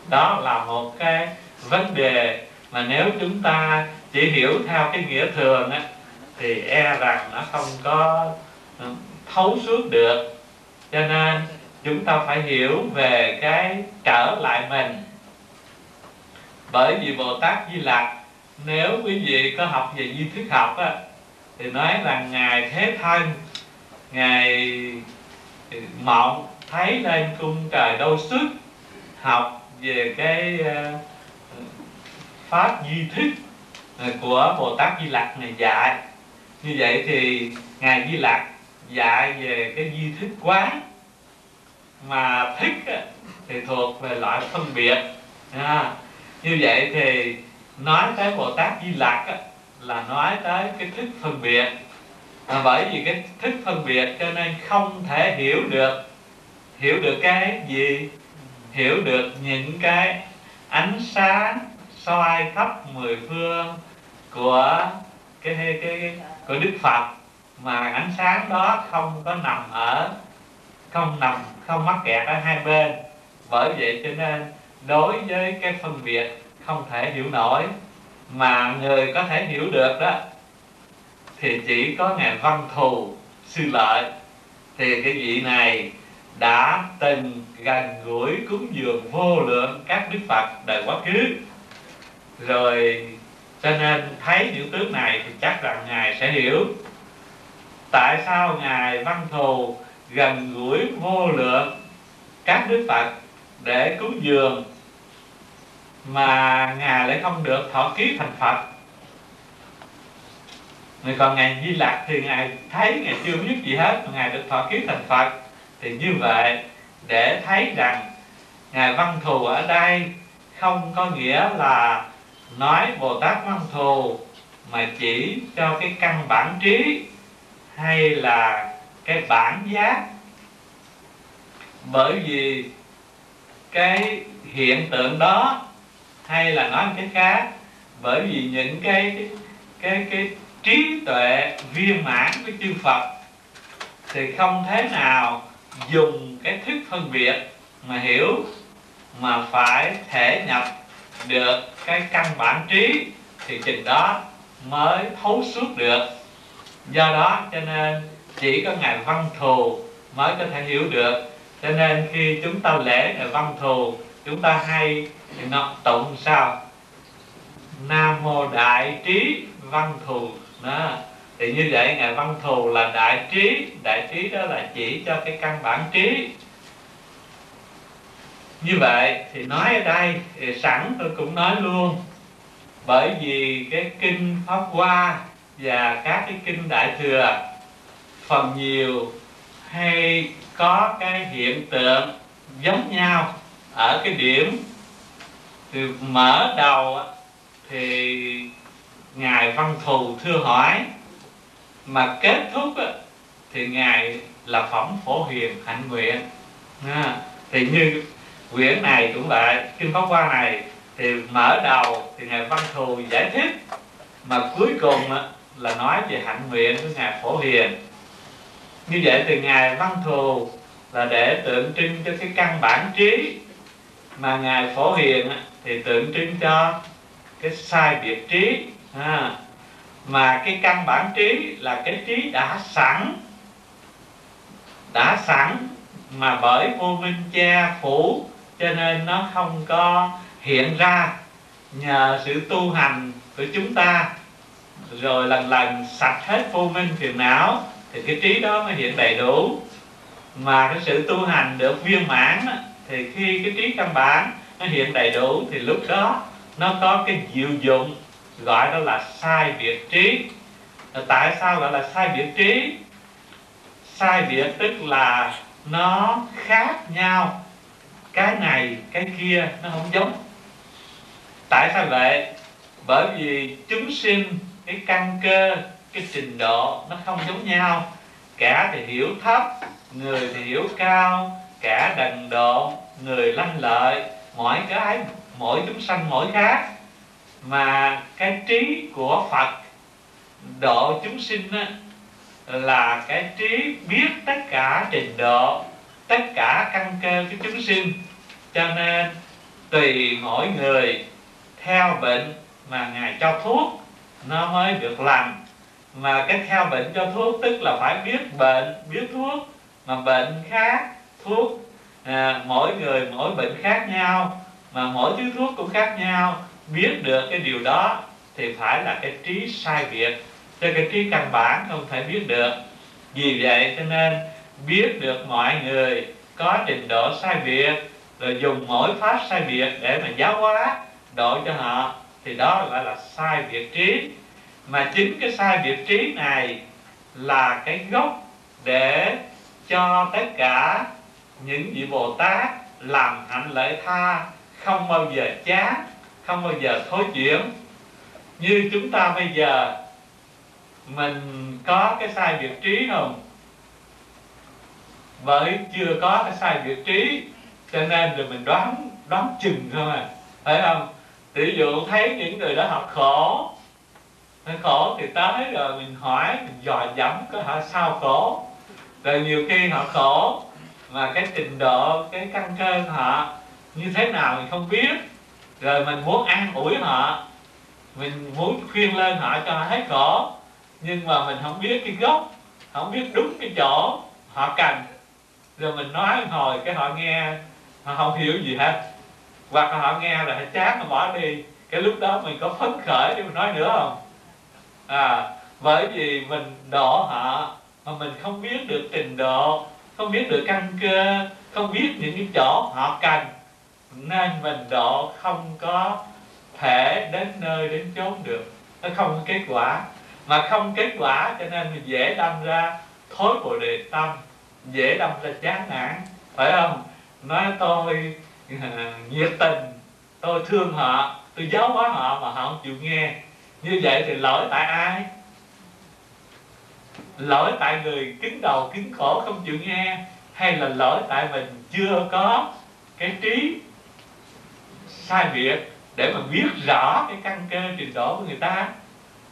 S1: Đó là một cái vấn đề mà nếu chúng ta chỉ hiểu theo cái nghĩa thường á, thì e rằng nó không có ừ, thấu suốt được. Cho nên chúng ta phải hiểu về cái trở lại mình. Bởi vì bồ tát di lặc, nếu quý vị có học về di thức học á, thì nói rằng ngài thế thân ngài ừ, mộng thấy lên cung trời đâu sức học về cái ờ, pháp di thức ờ, của bồ tát di lặc này dạy. Như vậy thì ngài di lặc dạy về cái di thức quán mà thức thì thuộc về loại phân biệt à, như vậy thì nói tới bồ tát di lặc là nói tới cái thức phân biệt à, bởi vì cái thức phân biệt cho nên không thể hiểu được. Hiểu được cái gì? Hiểu được những cái ánh sáng soi khắp mười phương của cái, cái, cái của Đức Phật. Mà ánh sáng đó không có nằm ở không nằm không mắc kẹt ở hai bên. Bởi vậy cho nên đối với cái phân biệt không thể hiểu nổi. Mà người có thể hiểu được đó thì chỉ có ngài văn thù sư lợi. Thì cái vị này đã từng gần gũi cúng dường vô lượng các đức phật đời quá khứ. Rồi, cho nên thấy những tướng này thì chắc rằng ngài sẽ hiểu. Tại sao ngài văn thù gần gũi vô lượng các đức phật để cúng dường mà ngài lại không được thọ ký thành phật? Người còn ngài di lạc thì ngài thấy ngài chưa biết gì hết mà ngài được thọ ký thành phật. Thì như vậy để thấy rằng ngài văn thù ở đây không có nghĩa là nói bồ tát văn thù mà chỉ cho cái căn bản trí hay là cái bản giác. Bởi vì cái hiện tượng đó hay là nói một cái khác bởi vì những cái cái, cái trí tuệ viên mãn của chư Phật thì không thế nào dùng cái thức phân biệt mà hiểu mà phải thể nhập được cái căn bản trí thì trình đó mới thấu suốt được. Do đó cho nên chỉ có ngài văn thù mới có thể hiểu được. Cho nên khi chúng ta lễ ngài văn thù, chúng ta hay nó tụng sao? Nam mô đại trí văn thù đó. Thì như vậy ngài văn thù là đại trí. Đại trí đó là chỉ cho cái căn bản trí. Như vậy thì nói ở đây, thì sẵn tôi cũng nói luôn. Bởi vì cái kinh pháp hoa và các cái kinh đại thừa phần nhiều hay có cái hiện tượng giống nhau ở cái điểm thì mở đầu thì ngài văn thù thưa hỏi mà kết thúc thì ngài là phẩm phổ hiền hạnh nguyện. À, thì như quyển này cũng vậy kinh pháp hoa này thì mở đầu thì ngài văn thù giải thích mà cuối cùng là nói về hạnh nguyện của ngài phổ hiền. Như vậy thì ngài văn thù là để tượng trưng cho cái căn bản trí mà ngài phổ hiền thì tượng trưng cho cái sai biệt trí à, mà cái căn bản trí là cái trí đã sẵn đã sẵn mà bởi vô minh che phủ cho nên nó không có hiện ra nhờ sự tu hành của chúng ta. Rồi lần lần sạch hết vô minh phiền não thì cái trí đó mới hiện đầy đủ. Mà cái sự tu hành được viên mãn thì khi cái trí căn bản nó hiện đầy đủ thì lúc đó nó có cái diệu dụng gọi đó là sai biệt trí. Tại sao gọi là sai biệt trí? Sai biệt tức là nó khác nhau. Cái này, cái kia, nó không giống. Tại sao vậy? Bởi vì chúng sinh, cái căn cơ, cái trình độ nó không giống nhau. Cả thì hiểu thấp, người thì hiểu cao. Cả đần độ, người lanh lợi. Mỗi cái mỗi chúng sanh mỗi khác mà cái trí của phật độ chúng sinh á, là cái trí biết tất cả trình độ tất cả căn cơ của chúng sinh. Cho nên tùy mỗi người theo bệnh mà ngài cho thuốc nó mới được lành. Mà cái theo bệnh cho thuốc tức là phải biết bệnh biết thuốc. Mà bệnh khác thuốc à, mỗi người mỗi bệnh khác nhau mà mỗi thứ thuốc cũng khác nhau biết được cái điều đó thì phải là cái trí sai biệt. Cho cái trí căn bản không thể biết được. Vì vậy cho nên biết được mọi người có trình độ sai biệt, rồi dùng mỗi pháp sai biệt để mà giáo hóa, độ cho họ, thì đó gọi là sai biệt trí. Mà chính cái sai biệt trí này là cái gốc để cho tất cả những vị Bồ Tát làm hạnh lợi tha không bao giờ chán không bao giờ thối chuyển. Như chúng ta bây giờ, mình có cái sai biệt trí không? Bởi chưa có cái sai biệt trí, cho nên rồi mình đoán đoán chừng thôi mà. Phải không? Ví dụ thấy những người đó họ khổ họ khổ thì tới rồi mình hỏi, mình dò dẫm có họ sao khổ. Rồi nhiều khi họ khổ, mà cái trình độ, cái căn cơ họ như thế nào mình không biết rồi mình muốn an ủi họ. Mình muốn khuyên lên họ cho họ thấy khổ nhưng mà mình không biết cái gốc, không biết đúng cái chỗ họ cần. Rồi mình nói hồi cái họ nghe, họ không hiểu gì hết. Hoặc là họ nghe là họ chán, họ bỏ đi. Cái lúc đó mình có phấn khởi để mình nói nữa không? À bởi vì mình độ họ mà mình không biết được trình độ, không biết được căn cơ, không biết những cái chỗ họ cần nên mình độ không có thể đến nơi đến chốn được. Nó không có kết quả. Mà không kết quả cho nên mình dễ đâm ra thối bồ đề tâm dễ đâm ra chán nản. Phải không? Nói tôi à, nhiệt tình tôi thương họ tôi giáo hóa họ mà họ không chịu nghe. Như vậy thì lỗi tại ai? Lỗi tại người cứng đầu cứng cổ không chịu nghe hay là lỗi tại mình chưa có cái trí sai việc để mà biết rõ cái căn cơ trình độ của người ta.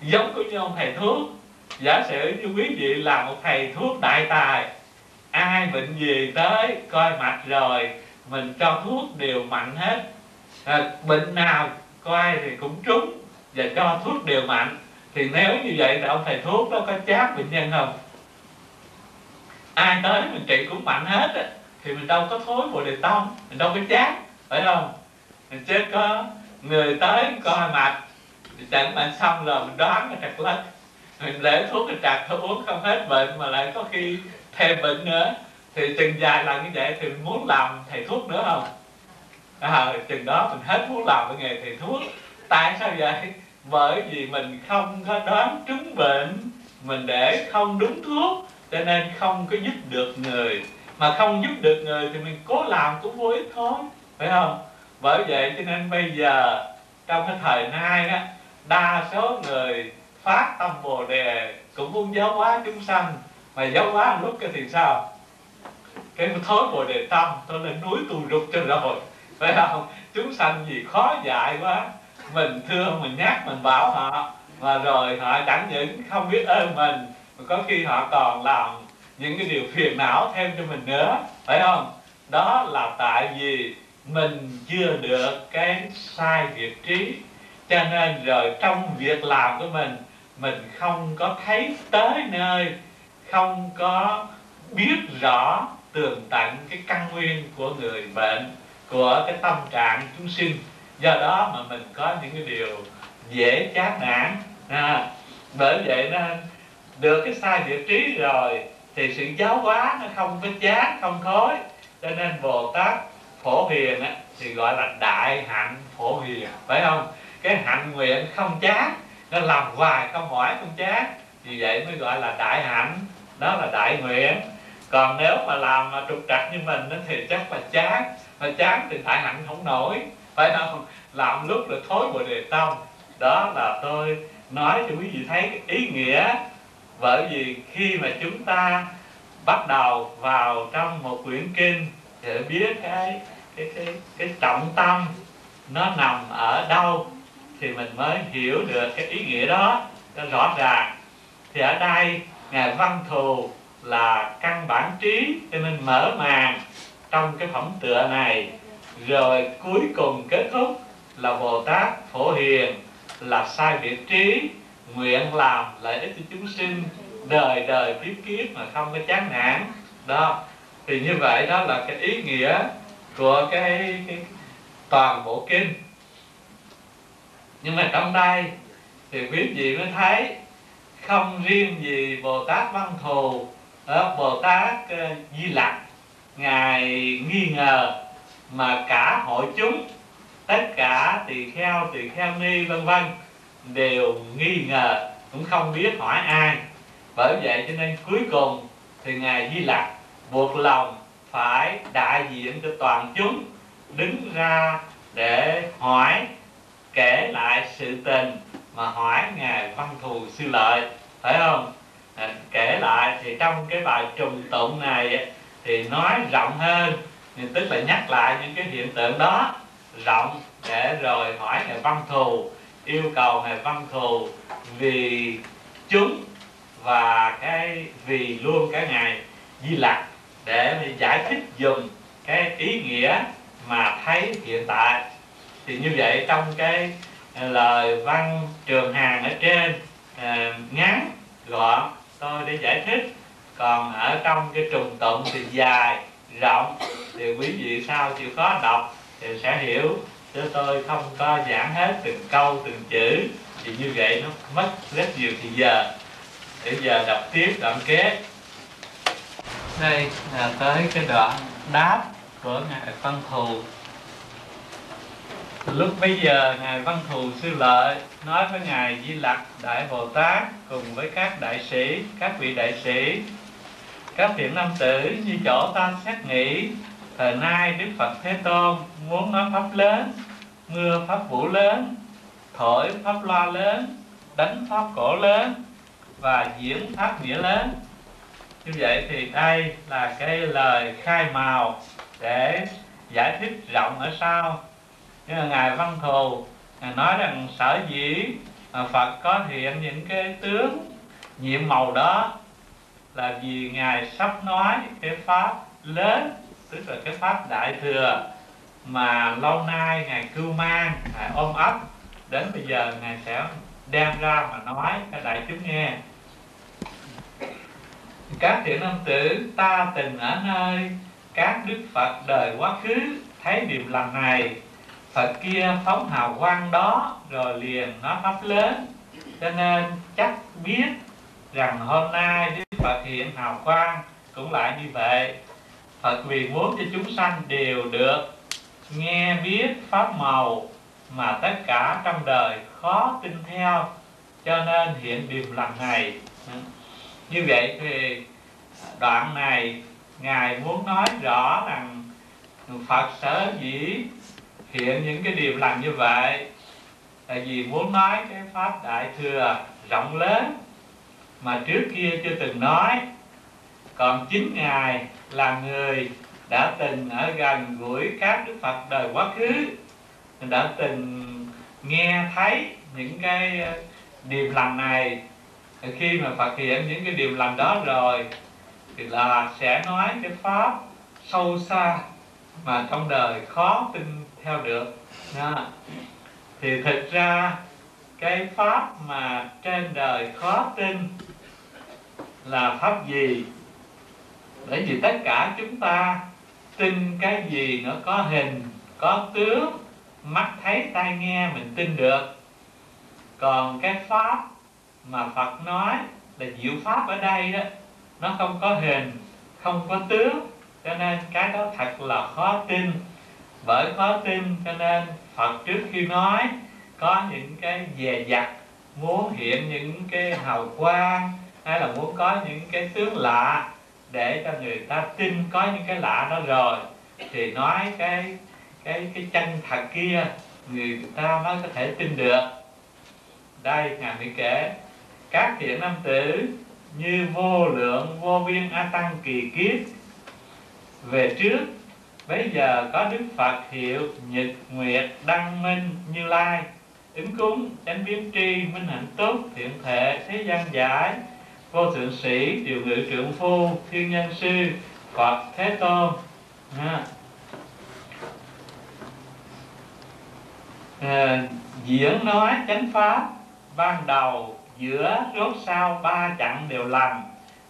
S1: Giống như ông thầy thuốc giả sử như quý vị là một thầy thuốc đại tài ai bệnh gì tới coi mạch rồi mình cho thuốc đều mạnh hết. À, bệnh nào coi thì cũng trúng và cho thuốc đều mạnh. Thì nếu như vậy thì ông thầy thuốc đó có chát bệnh nhân không? Ai tới mình trị cũng mạnh hết á thì mình đâu có thối bồ đề tông mình đâu có chát phải không? Chứ có người tới coi mạch thì chẳng mạch xong rồi mình đoán là trật lất mình để thuốc mình trật thôi uống không hết bệnh mà lại có khi thêm bệnh nữa. Thì chừng dài lần như vậy thì mình muốn làm thầy thuốc nữa không? À, chừng đó mình hết muốn làm cái nghề thầy thuốc. Tại sao vậy? Bởi vì mình không có đoán trúng bệnh mình để không đúng thuốc cho nên không có giúp được người. Mà không giúp được người thì mình cố làm cũng vô ích thôi phải không? Bởi vậy cho nên bây giờ, trong cái thời nay á đa số người phát tâm bồ đề cũng muốn giáo hóa chúng sanh. Mà giáo hóa lúc cái thì sao? Cái thối bồ đề tâm, tôi lên núi tu rục cho rồi, phải không? Chúng sanh gì khó dạy quá. Mình thương mình nhắc, mình bảo họ, mà rồi họ chẳng những không biết ơn mình, mà có khi họ còn làm những cái điều phiền não thêm cho mình nữa, phải không? Đó là tại vì mình chưa được cái sai việc trí. Cho nên rồi trong việc làm của mình mình không có thấy tới nơi không có biết rõ tường tận cái căn nguyên của người bệnh của cái tâm trạng chúng sinh. Do đó mà mình có những cái điều dễ chán nản à, bởi vậy nên được cái sai vị trí rồi thì sự giáo hóa nó không có chán không thối cho nên bồ tát phổ hiền á, thì gọi là đại hạnh phổ hiền phải không? Cái hạnh nguyện không chán nó làm hoài không mỏi không chán. Vì vậy mới gọi là đại hạnh đó là đại nguyện. Còn nếu mà làm mà trục trặc như mình đó thì chắc là chán mà chán thì đại hạnh không nổi phải không? Làm lúc là thối bồ đề tâm đó là tôi nói cho quý vị thấy cái ý nghĩa. Bởi vì khi mà chúng ta bắt đầu vào trong một quyển kinh để biết cái cái cái cái trọng tâm nó nằm ở đâu thì mình mới hiểu được cái ý nghĩa đó. Cho rõ ràng, thì ở đây ngài văn thù là căn bản trí, cho nên mở màn trong cái phẩm tựa này. Rồi cuối cùng kết thúc là bồ tát phổ hiền là sai biệt trí, nguyện làm lợi ích cho chúng sinh, đời đời kiếp kiếp mà không có chán nản. Đó thì như vậy đó là cái ý nghĩa của cái, cái toàn bộ kinh. Nhưng mà trong đây thì quý vị mới thấy không riêng gì bồ tát văn thù ờ, bồ tát ờ, di lặc ngài nghi ngờ mà cả hội chúng tất cả tỳ kheo tỳ kheo ni vân vân đều nghi ngờ cũng không biết hỏi ai. Bởi vậy cho nên cuối cùng thì ngài di lặc buộc lòng phải đại diện cho toàn chúng đứng ra để hỏi kể lại sự tình mà hỏi ngài văn thù sư lợi phải không? À, kể lại thì trong cái bài trùng tụng này thì nói rộng hơn thì tức là nhắc lại những cái hiện tượng đó rộng để rồi hỏi ngài văn thù yêu cầu ngài văn thù vì chúng và cái vì luôn cái ngài di lặc để giải thích dùng cái ý nghĩa mà thấy hiện tại. Thì như vậy trong cái ờ, lời văn trường hàng ở trên à, ngắn gọn tôi để giải thích. Còn ở trong cái trùng tụng thì dài rộng. Thì quý vị sao chịu khó đọc thì sẽ hiểu chứ tôi không có giảng hết từng câu từng chữ. Thì như vậy nó mất rất nhiều thời giờ. Để giờ đọc tiếp đoạn kế đây là tới cái đoạn đáp của ngài văn thù. Lúc bây giờ, ngài văn thù sư lợi nói với ngài di lặc đại bồ tát cùng với các đại sĩ, các vị đại sĩ, các thiện nam tử như chỗ ta xét nghĩ, thời nay đức phật thế tôn muốn nói pháp lớn mưa pháp vũ lớn, thổi pháp loa lớn, đánh pháp cổ lớn và diễn pháp nghĩa lớn như vậy thì đây là cái lời khai màu để giải thích rộng ở sau. Nhưng mà ngài văn thù, ngài nói rằng sở dĩ phật có hiện những cái tướng nhiệm màu đó là vì ngài sắp nói cái pháp lớn, tức là cái pháp đại thừa mà lâu nay ngài cưu mang, ngài ôm ấp. Đến bây giờ ngài sẽ đem ra mà nói cho đại chúng nghe các thiện nam tử, ta từng ở nơi. Các đức phật đời quá khứ, thấy điềm lành này. Phật kia phóng hào quang đó, rồi liền nói pháp lớn. Cho nên chắc biết rằng hôm nay đức phật hiện hào quang cũng lại như vậy. Phật vì muốn cho chúng sanh đều được nghe biết pháp màu mà tất cả trong đời khó tin theo. Cho nên hiện điềm lành này như vậy thì đoạn này ngài muốn nói rõ rằng phật sở dĩ hiện những cái điều lành như vậy là vì muốn nói cái pháp đại thừa rộng lớn mà trước kia chưa từng nói. Còn chính ngài là người đã từng ở gần gũi các đức phật đời quá khứ, đã từng nghe thấy những cái điềm lành này khi mà Phật hiện những cái điều lành đó rồi, thì là sẽ nói cái pháp sâu xa mà trong đời khó tin theo được. Nha. thì thực ra, cái pháp mà trên đời khó tin là pháp gì? Bởi vì tất cả chúng ta tin cái gì nó có hình, có tướng, mắt thấy tai nghe mình tin được. Còn cái pháp mà Phật nói là diệu pháp ở đây đó, nó không có hình, không có tướng, cho nên cái đó thật là khó tin. Bởi khó tin cho nên Phật trước khi nói có những cái dè dặt, muốn hiện những cái hào quang, hay là muốn có những cái tướng lạ để cho người ta tin có những cái lạ đó rồi, thì nói cái cái cái chân thật kia người ta mới có thể tin được. Đây, ngài mới kể các thiện nam tử như vô lượng vô biên a tăng kỳ kiếp. Về trước bây giờ có đức phật hiệu nhật nguyệt đăng minh như lai ứng cúng chánh biến tri minh hạnh tốt thiện thể thế gian giải. Vô thượng sĩ điều ngự trưởng phu thiên nhân sư phật thế tôn. À. À, diễn nói chánh pháp ban đầu giữa rốt sau ba chặng đều lành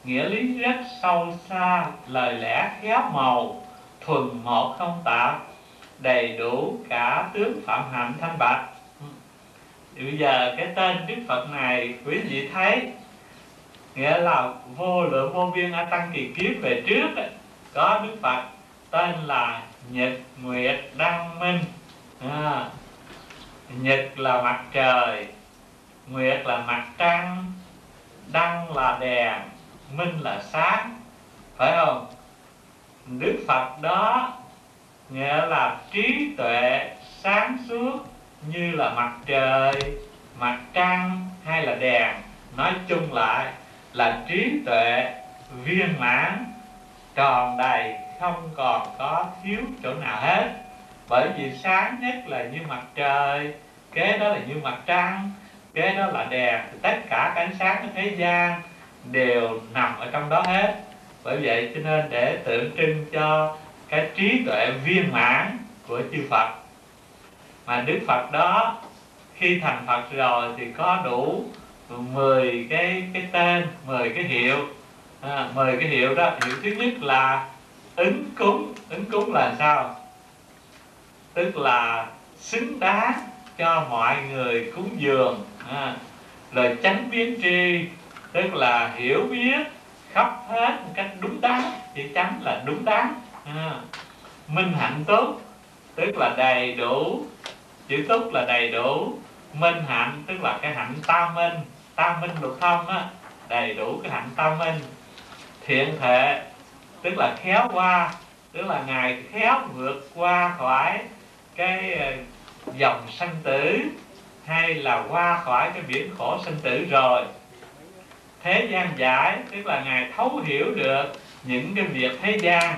S1: nghĩa lý rất sâu xa lời lẽ khéo màu thuần một không tạp đầy đủ cả tướng phạm hạnh thanh bạch. Bây giờ cái tên đức phật này quý vị thấy nghĩa là vô lượng vô biên a tăng kỳ kiếp về trước ấy, có đức phật tên là nhật nguyệt đăng minh. À, nhật là mặt trời nguyệt là mặt trăng, đăng là đèn, minh là sáng. Phải không? Đức phật đó nghĩa là trí tuệ sáng suốt như là mặt trời, mặt trăng hay là đèn. Nói chung lại là trí tuệ viên mãn, tròn đầy, không còn có thiếu chỗ nào hết. Bởi vì sáng nhất là như mặt trời, kế đó là như mặt trăng cái đó là đèn tất cả cái ánh sáng của thế gian đều nằm ở trong đó hết. Bởi vậy cho nên để tượng trưng cho cái trí tuệ viên mãn của chư Phật. Mà Đức Phật đó khi thành Phật rồi thì có đủ 10 cái cái tên 10 cái hiệu. À, 10 cái hiệu đó hiệu thứ nhất là ứng cúng. Ứng cúng là sao? Tức là xứng đáng cho mọi người cúng dường à, lời chánh biến tri tức là hiểu biết khắp hết một cách đúng đắn chữ chánh là đúng đắn à, minh hạnh tốt tức là đầy đủ chữ tốt là đầy đủ. Minh hạnh tức là cái hạnh tam minh tam minh lục thông á đầy đủ cái hạnh tam minh. Thiện thể tức là khéo qua tức là ngài khéo vượt qua khỏi cái ờ, dòng sanh tử hay là qua khỏi cái biển khổ sinh tử rồi. Thế gian giải, tức là ngài thấu hiểu được những cái việc thế gian.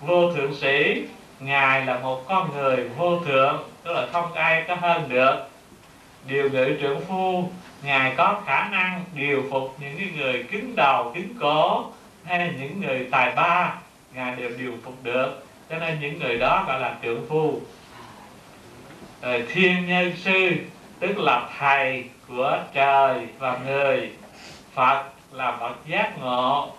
S1: Vô thượng sĩ, ngài là một con người vô thượng, tức là không ai có hơn được. Điều ngự trưởng phu, ngài có khả năng điều phục những cái người cứng đầu cứng cổ, hay những người tài ba, ngài đều điều phục được. Cho nên những người đó gọi là trưởng phu rồi thiên nhân sư tức là thầy của trời và người. Phật là bậc giác ngộ.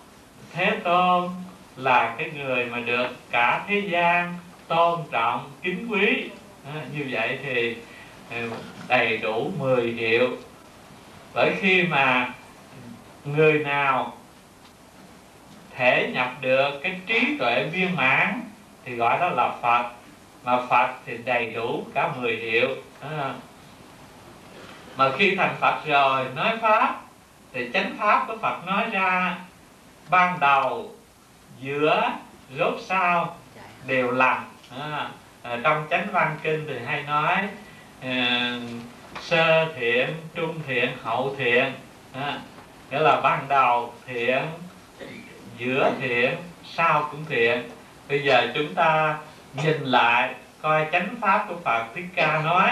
S1: Thế tôn là cái người mà được cả thế gian tôn trọng kính quý. À, như vậy thì à, đầy đủ 10 hiệu bởi khi mà người nào thể nhập được cái trí tuệ viên mãn thì gọi đó là Phật mà Phật thì đầy đủ cả 10 hiệu à. mà khi thành Phật rồi nói Pháp thì chánh Pháp của Phật nói ra ban đầu giữa rốt sau đều lành. À, à, trong chánh văn kinh thì hay nói à, sơ thiện trung thiện hậu thiện. À, nghĩa là ban đầu thiện giữa thiện sau cũng thiện. Bây giờ chúng ta nhìn lại, coi chánh pháp của phật thích ca nói,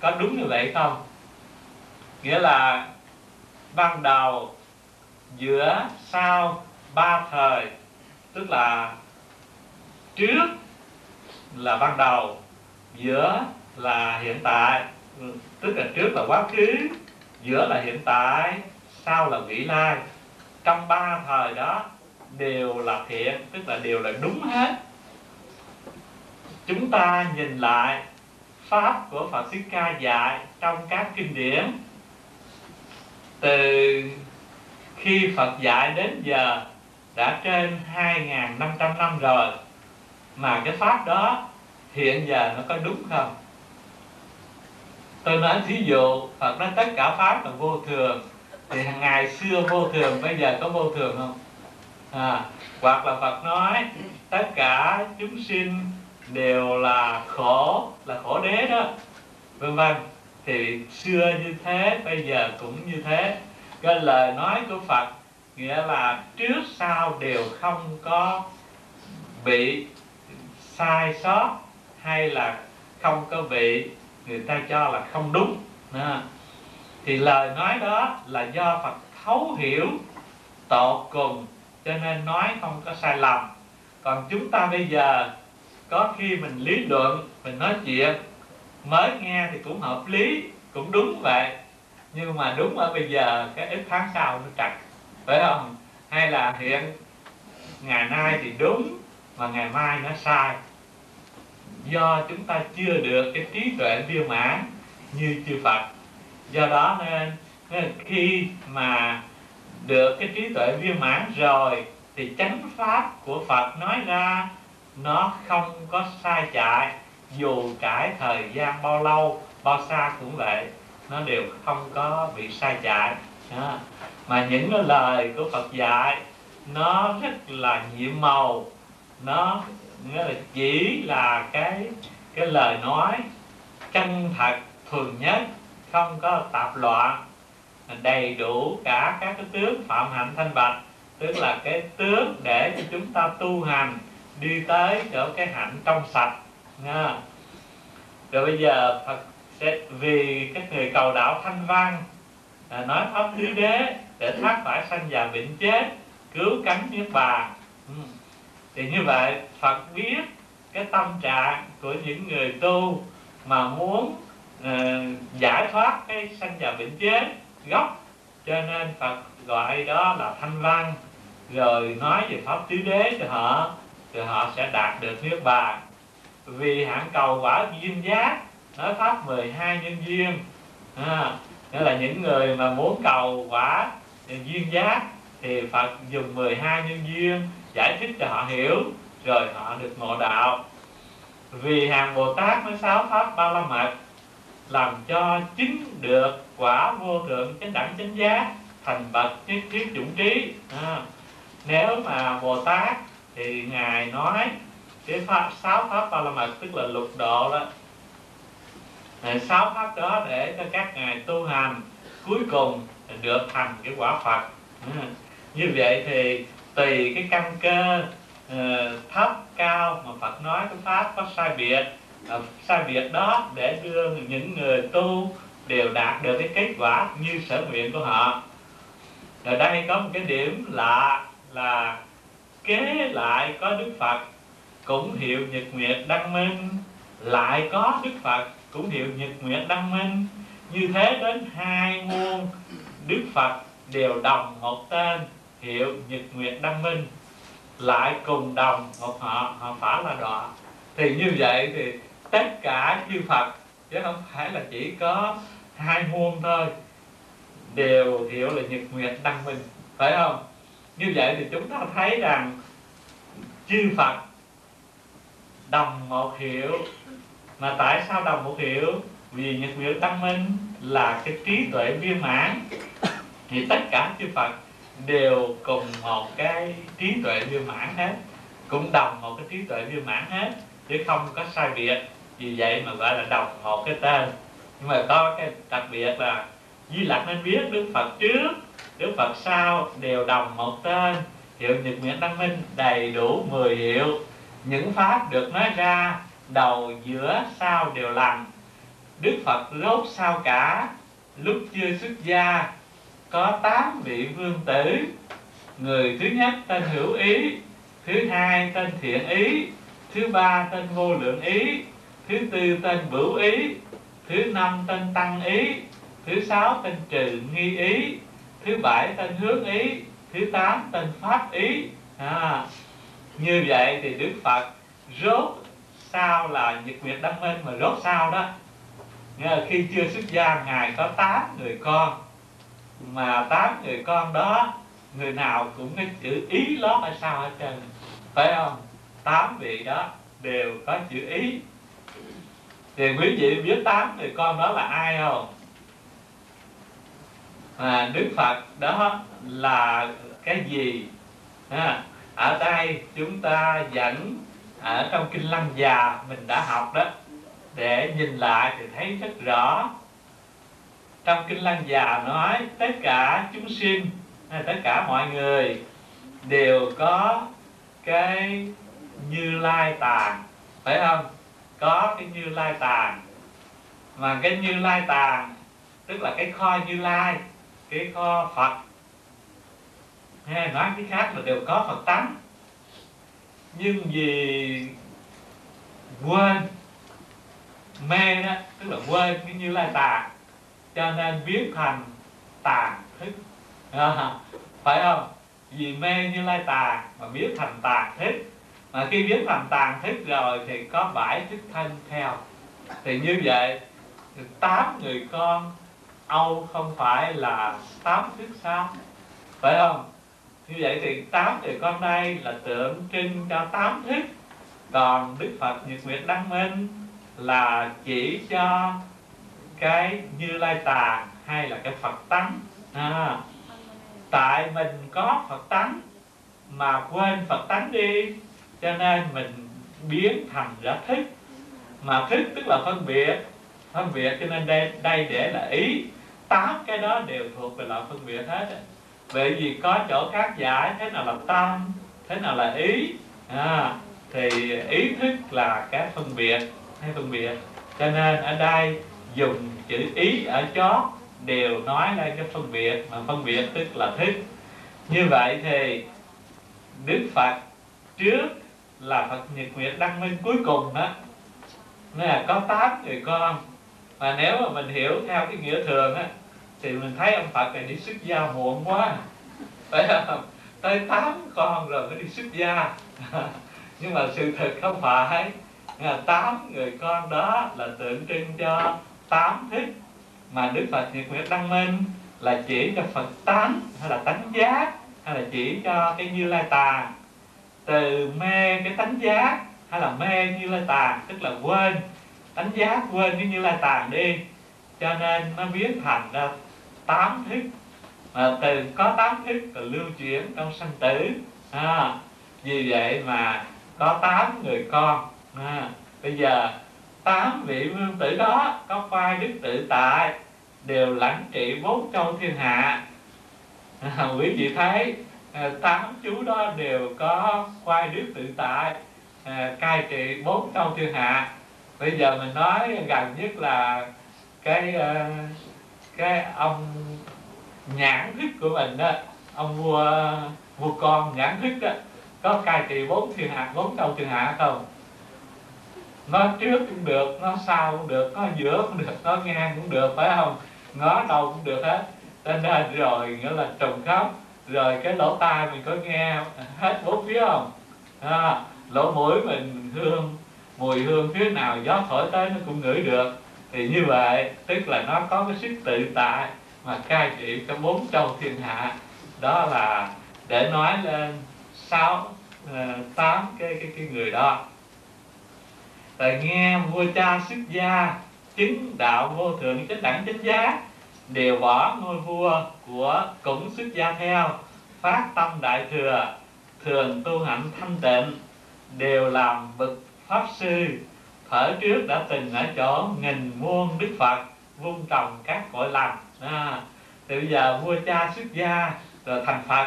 S1: có đúng như vậy không? Nghĩa là ban đầu, giữa sau ba thời, tức là trước là ban đầu, giữa là hiện tại, tức là trước là quá khứ, giữa là hiện tại, sau là vị lai. Trong ba thời đó, đều là thiện, tức là đều là đúng hết chúng ta nhìn lại pháp của Phật Thích Ca dạy trong các kinh điển. Từ khi Phật dạy đến giờ đã trên 2.500 năm rồi. Mà cái pháp đó hiện giờ nó có đúng không? Tôi nói thí dụ Phật nói tất cả pháp là vô thường thì hàng ngày xưa vô thường bây giờ có vô thường không? À, hoặc là Phật nói tất cả chúng sinh đều là khổ là khổ đế đó. Vân vân. Thì xưa như thế, bây giờ cũng như thế. Cái lời nói của Phật nghĩa là trước sau đều không có bị sai sót hay là không có bị người ta cho là không đúng. À. thì lời nói đó là do Phật thấu hiểu tột cùng, cho nên nói không có sai lầm. Còn chúng ta bây giờ có khi mình lý luận mình nói chuyện mới nghe thì cũng hợp lý cũng đúng vậy. Nhưng mà đúng ở bây giờ cái ít tháng sau nó trật phải không? Hay là hiện ngày nay thì đúng mà ngày mai nó sai. Do chúng ta chưa được cái trí tuệ viên mãn như chư Phật. Do đó nên, nên khi mà được cái trí tuệ viên mãn rồi thì chánh pháp của Phật nói ra nó không có sai chạy, dù trải thời gian bao lâu, bao xa cũng vậy, nó đều không có bị sai chạy. À. mà những cái lời của Phật dạy, nó rất là nhiệm màu. Nó nghĩa là chỉ là cái cái lời nói chân thật, thuần nhất, không có tạp loạn, đầy đủ cả các cái tướng phạm hạnh thanh bạch, tức là cái tướng để cho chúng ta tu hành đi tới chỗ cái hạnh trong sạch nha. Rồi bây giờ Phật sẽ vì các người cầu đạo thanh văn à, nói pháp tứ đế để thoát khỏi sanh già bệnh chết cứu cánh niết bàn ừ. thì như vậy Phật biết cái tâm trạng của những người tu mà muốn uh, giải thoát cái sanh già bệnh chết gốc. Cho nên Phật gọi đó là thanh văn rồi nói về pháp tứ đế cho họ thì họ sẽ đạt được niết bàn. Vì hạng cầu quả duyên giác nói pháp 12 nhân duyên. À, nghĩa là những người mà muốn cầu quả duyên giác thì Phật dùng 12 nhân duyên giải thích cho họ hiểu rồi họ được ngộ đạo. Vì hàng Bồ Tát mới sáu pháp ba la mật làm cho chứng được quả vô thượng chánh đẳng chánh giác thành bậc nhất thiết chủng trí. À, nếu mà Bồ Tát thì ngài nói, cái pháp, sáu pháp ba la mật, tức là lục độ đó. Sáu pháp đó để cho các ngài tu hành, cuối cùng được thành cái quả Phật. Ừ. Như vậy thì tùy cái căn cơ ờ, thấp, cao mà Phật nói cái pháp có sai biệt ờ, sai biệt đó để đưa những người tu đều đạt được cái kết quả như sở nguyện của họ. Ở đây có một cái điểm lạ là kế lại có Đức Phật, cũng hiệu Nhật Nguyệt Đăng Minh. Lại có Đức Phật, cũng hiệu Nhật Nguyệt Đăng Minh. Như thế đến hai muôn, Đức Phật đều đồng một tên hiệu Nhật Nguyệt Đăng Minh. Lại cùng đồng một họ họ phải là đọa. Thì như vậy thì tất cả chư Phật, chứ không phải là chỉ có hai muôn thôi, đều hiểu là Nhật Nguyệt Đăng Minh. Phải không? Như vậy thì chúng ta thấy rằng chư Phật đồng một hiệu mà tại sao đồng một hiệu vì Nhật Nguyệt Tăng Minh là cái trí tuệ viên mãn. Thì tất cả chư Phật đều cùng một cái trí tuệ viên mãn hết. Cũng đồng một cái trí tuệ viên mãn hết, chứ không có sai biệt. Vì vậy mà gọi là đồng một cái tên. Nhưng mà có cái đặc biệt là Di Lặc nên biết Đức Phật trước. Đức Phật sau đều đồng một tên. Hiệu Nhật Nguyện Đăng Minh đầy đủ 10 hiệu. Những pháp được nói ra, đầu, giữa, sau đều lành. Đức Phật rốt sao cả? Lúc chưa xuất gia, Có tám vị vương tử. Người thứ nhất tên hữu ý, Thứ hai tên thiện ý, Thứ ba tên vô lượng ý, Thứ tư tên bửu ý, Thứ năm tên tăng ý, Thứ sáu tên trừ nghi ý. Thứ bảy tên hướng ý Thứ tám tên pháp ý. À, Như vậy thì Đức Phật rốt sao là Nhật Nguyệt Đăng Minh mà rốt sao đó. Nghĩa là khi chưa xuất gia Ngài có tám người con. Mà tám người con đó Người nào cũng cái chữ ý lót ở sau hết trơn. Phải không? tám vị đó đều có chữ ý. Thì quý vị biết tám người con đó là ai không? À, Đức Phật đó là cái gì? À, ở đây chúng ta dẫn ở trong kinh lăng già mình đã học đó. Để nhìn lại thì thấy rất rõ. Trong kinh lăng già nói tất cả chúng sinh à, tất cả mọi người đều có cái như lai tàn phải không? Có cái như lai tàn mà cái như lai tàn tức là cái kho như lai cái kho phật. Hay nói cái khác là đều có phật tánh. Nhưng vì quên mê đó tức là quên cái như lai tà. Cho nên biến thành tàn thức. À, phải không? Vì mê như lai tà mà biến thành tàn thức. Mà khi biến thành tàn thức rồi thì có bảy thức thân theo. Thì như vậy tám người con âu không phải là tám thức sao phải không? Như vậy thì tám thì con đây là tượng trưng cho tám thức còn đức phật nhật nguyệt đăng minh là chỉ cho cái như lai tàng hay là cái phật tánh. À, tại mình có phật tánh mà quên phật tánh đi cho nên mình biến thành ra thức. Mà thức tức là phân biệt. Phân biệt cho nên đây đây để là ý tám cái đó đều thuộc về loại phân biệt hết vậy vì có chỗ khác giải thế nào là tâm thế nào là ý à, thì ý thức là cái phân biệt hay phân biệt. Cho nên ở đây dùng chữ ý ở chót đều nói lên cái phân biệt mà phân biệt tức là thức. Như vậy thì đức phật trước là phật nhật nguyệt đăng minh cuối cùng đó. Nên là có tám người con. Và nếu mà mình hiểu theo cái nghĩa thường á thì mình thấy ông phật này đi xuất gia muộn quá. Phải không? Tới tám con rồi mới đi xuất gia. Nhưng mà sự thật không phải tám người con đó là tượng trưng cho tám thức mà đức phật nhật nguyệt đăng minh là chỉ cho phật tánh, hay là tánh giác, hay là chỉ cho cái như lai tàn từ mê cái tánh giác, hay là mê như lai tàn tức là quên. Tánh giác quên cái như lai tàn đi. Cho nên nó biến thành ra tám thức mà từ có tám thức là lưu chuyển trong sanh tử. À, vì vậy mà có tám người con. À, bây giờ tám vị vương tử đó có vai đức tự tại đều lãnh trị bốn châu thiên hạ. À, quý vị thấy à, tám chú đó đều có khoai đức tự tại à, cai trị bốn châu thiên hạ. Bây giờ mình nói gần nhất là cái uh, cái ông nhãn thức của mình đó ông vua vua con nhãn thức đó có cai trị bốn thiên hạ bốn châu thiên hạ không? Nó trước cũng được nó sau cũng được nó giữa cũng được nó ngang cũng được phải không? Ngó đầu cũng được hết. Cho nên rồi nghĩa là trùng khóc rồi cái lỗ tai mình có nghe hết bốn phía không? À, lỗ mũi mình hương mùi hương phía nào gió thổi tới nó cũng ngửi được thì như vậy, tức là nó có cái sức tự tại mà cai trị cái bốn châu thiên hạ. Đó là để nói lên sáu ờ, tám cái cái cái người đó. Rồi nghe vua cha xuất gia, chứng đạo vô thượng chánh đẳng chánh giá, đều bỏ ngôi vua của cũng xuất gia theo, phát tâm đại thừa, thường tu hạnh thanh tịnh, đều làm bậc pháp sư thở trước đã từng ở chỗ nghìn muôn đức phật vun trồng các cội lành. À, thì bây giờ vua cha xuất gia rồi thành phật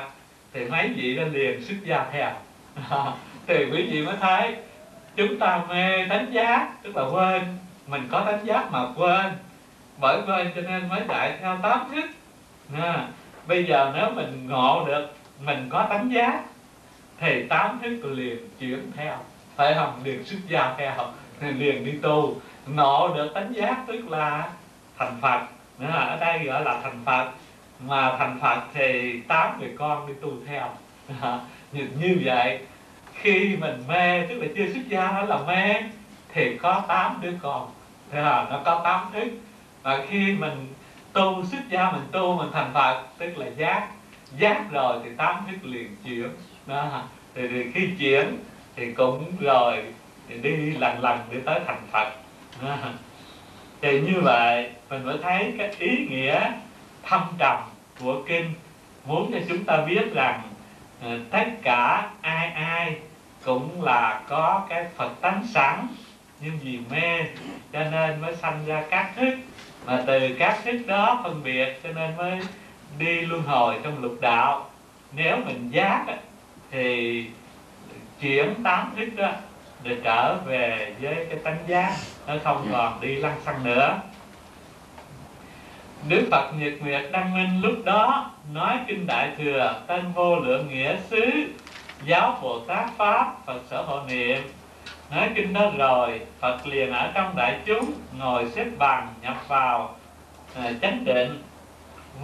S1: thì mấy vị đó liền xuất gia theo. À, thì quý vị mới thấy chúng ta mê đánh giá tức là quên mình có đánh giá mà quên. Bởi quên cho nên mới chạy theo tám thức. À, bây giờ nếu mình ngộ được mình có đánh giá thì tám thức liền chuyển theo. Phải không? Liền xuất gia theo thì liền đi tu. Ngộ được tánh giác tức là thành phật. Nữa là ở đây gọi là thành phật. Mà thành phật thì tám người con đi tu theo. Như, như vậy khi mình mê tức là chưa xuất gia đó là mê thì có tám đứa con. Thế là nó có tám đức và khi mình tu xuất gia mình tu mình thành phật tức là giác. Giác rồi thì tám đức liền chuyển. Đó thì, thì khi chuyển thì cũng rồi thì đi lần lần để tới thành phật. Thì như vậy, mình mới thấy cái ý nghĩa thâm trầm của kinh muốn cho chúng ta biết rằng ờ, tất cả ai ai cũng là có cái phật tánh sẵn, nhưng vì mê cho nên mới sanh ra các thức. Mà từ các thức đó phân biệt cho nên mới đi luân hồi trong lục đạo. Nếu mình giác thì chuyển tám thức đó để trở về với cái tánh giác nó không còn đi lăng xăng nữa. Đức Phật Nhật Nguyệt Đăng Minh lúc đó nói kinh Đại Thừa tên vô lượng nghĩa xứ giáo Bồ Tát Pháp Phật sở hộ niệm. Nói kinh đó rồi Phật liền ở trong đại chúng ngồi xếp bằng nhập vào à, chánh định.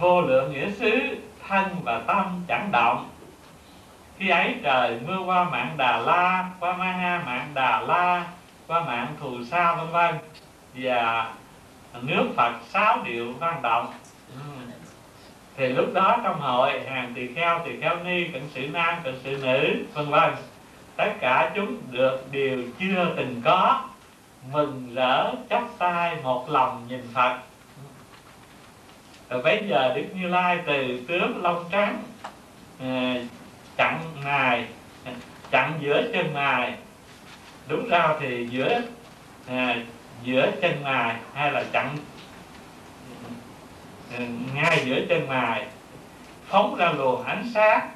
S1: Vô lượng nghĩa xứ thân và tâm chẳng động khi ấy trời mưa qua mạng Đà La, qua Ma Ha mạng Đà La, qua mạng Thù Sa, vân vân. Và nước Phật sáu điệu vang động. Thì lúc đó trong hội, hàng tỳ kheo tỳ kheo ni cận sự nam cận sự nữ, vân vân. Tất cả chúng được điều chưa từng có, mừng rỡ, chắp tay, một lòng nhìn Phật. Rồi bây giờ Đức Như Lai từ tướng lông trắng à, chặn ngài chặn giữa chân ngài đúng ra thì giữa à, giữa chân ngài hay là chặn ừ, ngay giữa chân ngài phóng ra luồng ánh sáng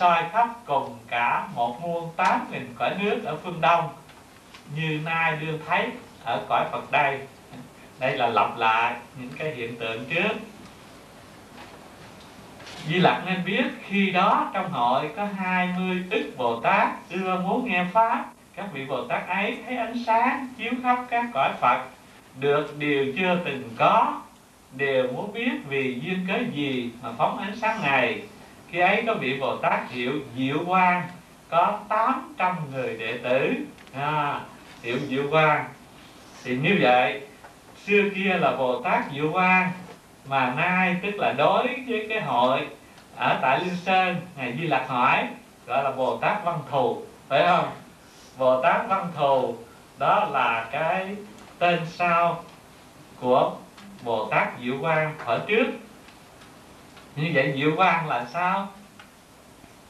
S1: soi khắp cùng cả một muôn tám nghìn cõi nước ở phương đông. Như nay đương thấy ở cõi Phật đây. Đây là lặp lại những cái hiện tượng trước. Di Lặc nên biết khi đó trong hội có 20 ức Bồ Tát ưa muốn nghe Pháp. Các vị Bồ Tát ấy thấy ánh sáng chiếu khắp các cõi Phật. Được điều chưa từng có Đều muốn biết vì duyên cớ gì mà phóng ánh sáng này. Khi ấy có vị Bồ Tát hiệu Diệu Quang Có 800 người đệ tử. À, Hiệu Diệu Quang. Thì như vậy Xưa kia là Bồ Tát Diệu Quang mà nay tức là đối với cái hội ở tại Liên Sơn ngài Di Lặc hỏi gọi là Bồ Tát Văn Thù phải không? Bồ Tát Văn Thù đó là cái tên sau của Bồ Tát Diệu Quang ở trước. Như vậy Diệu Quang là sao?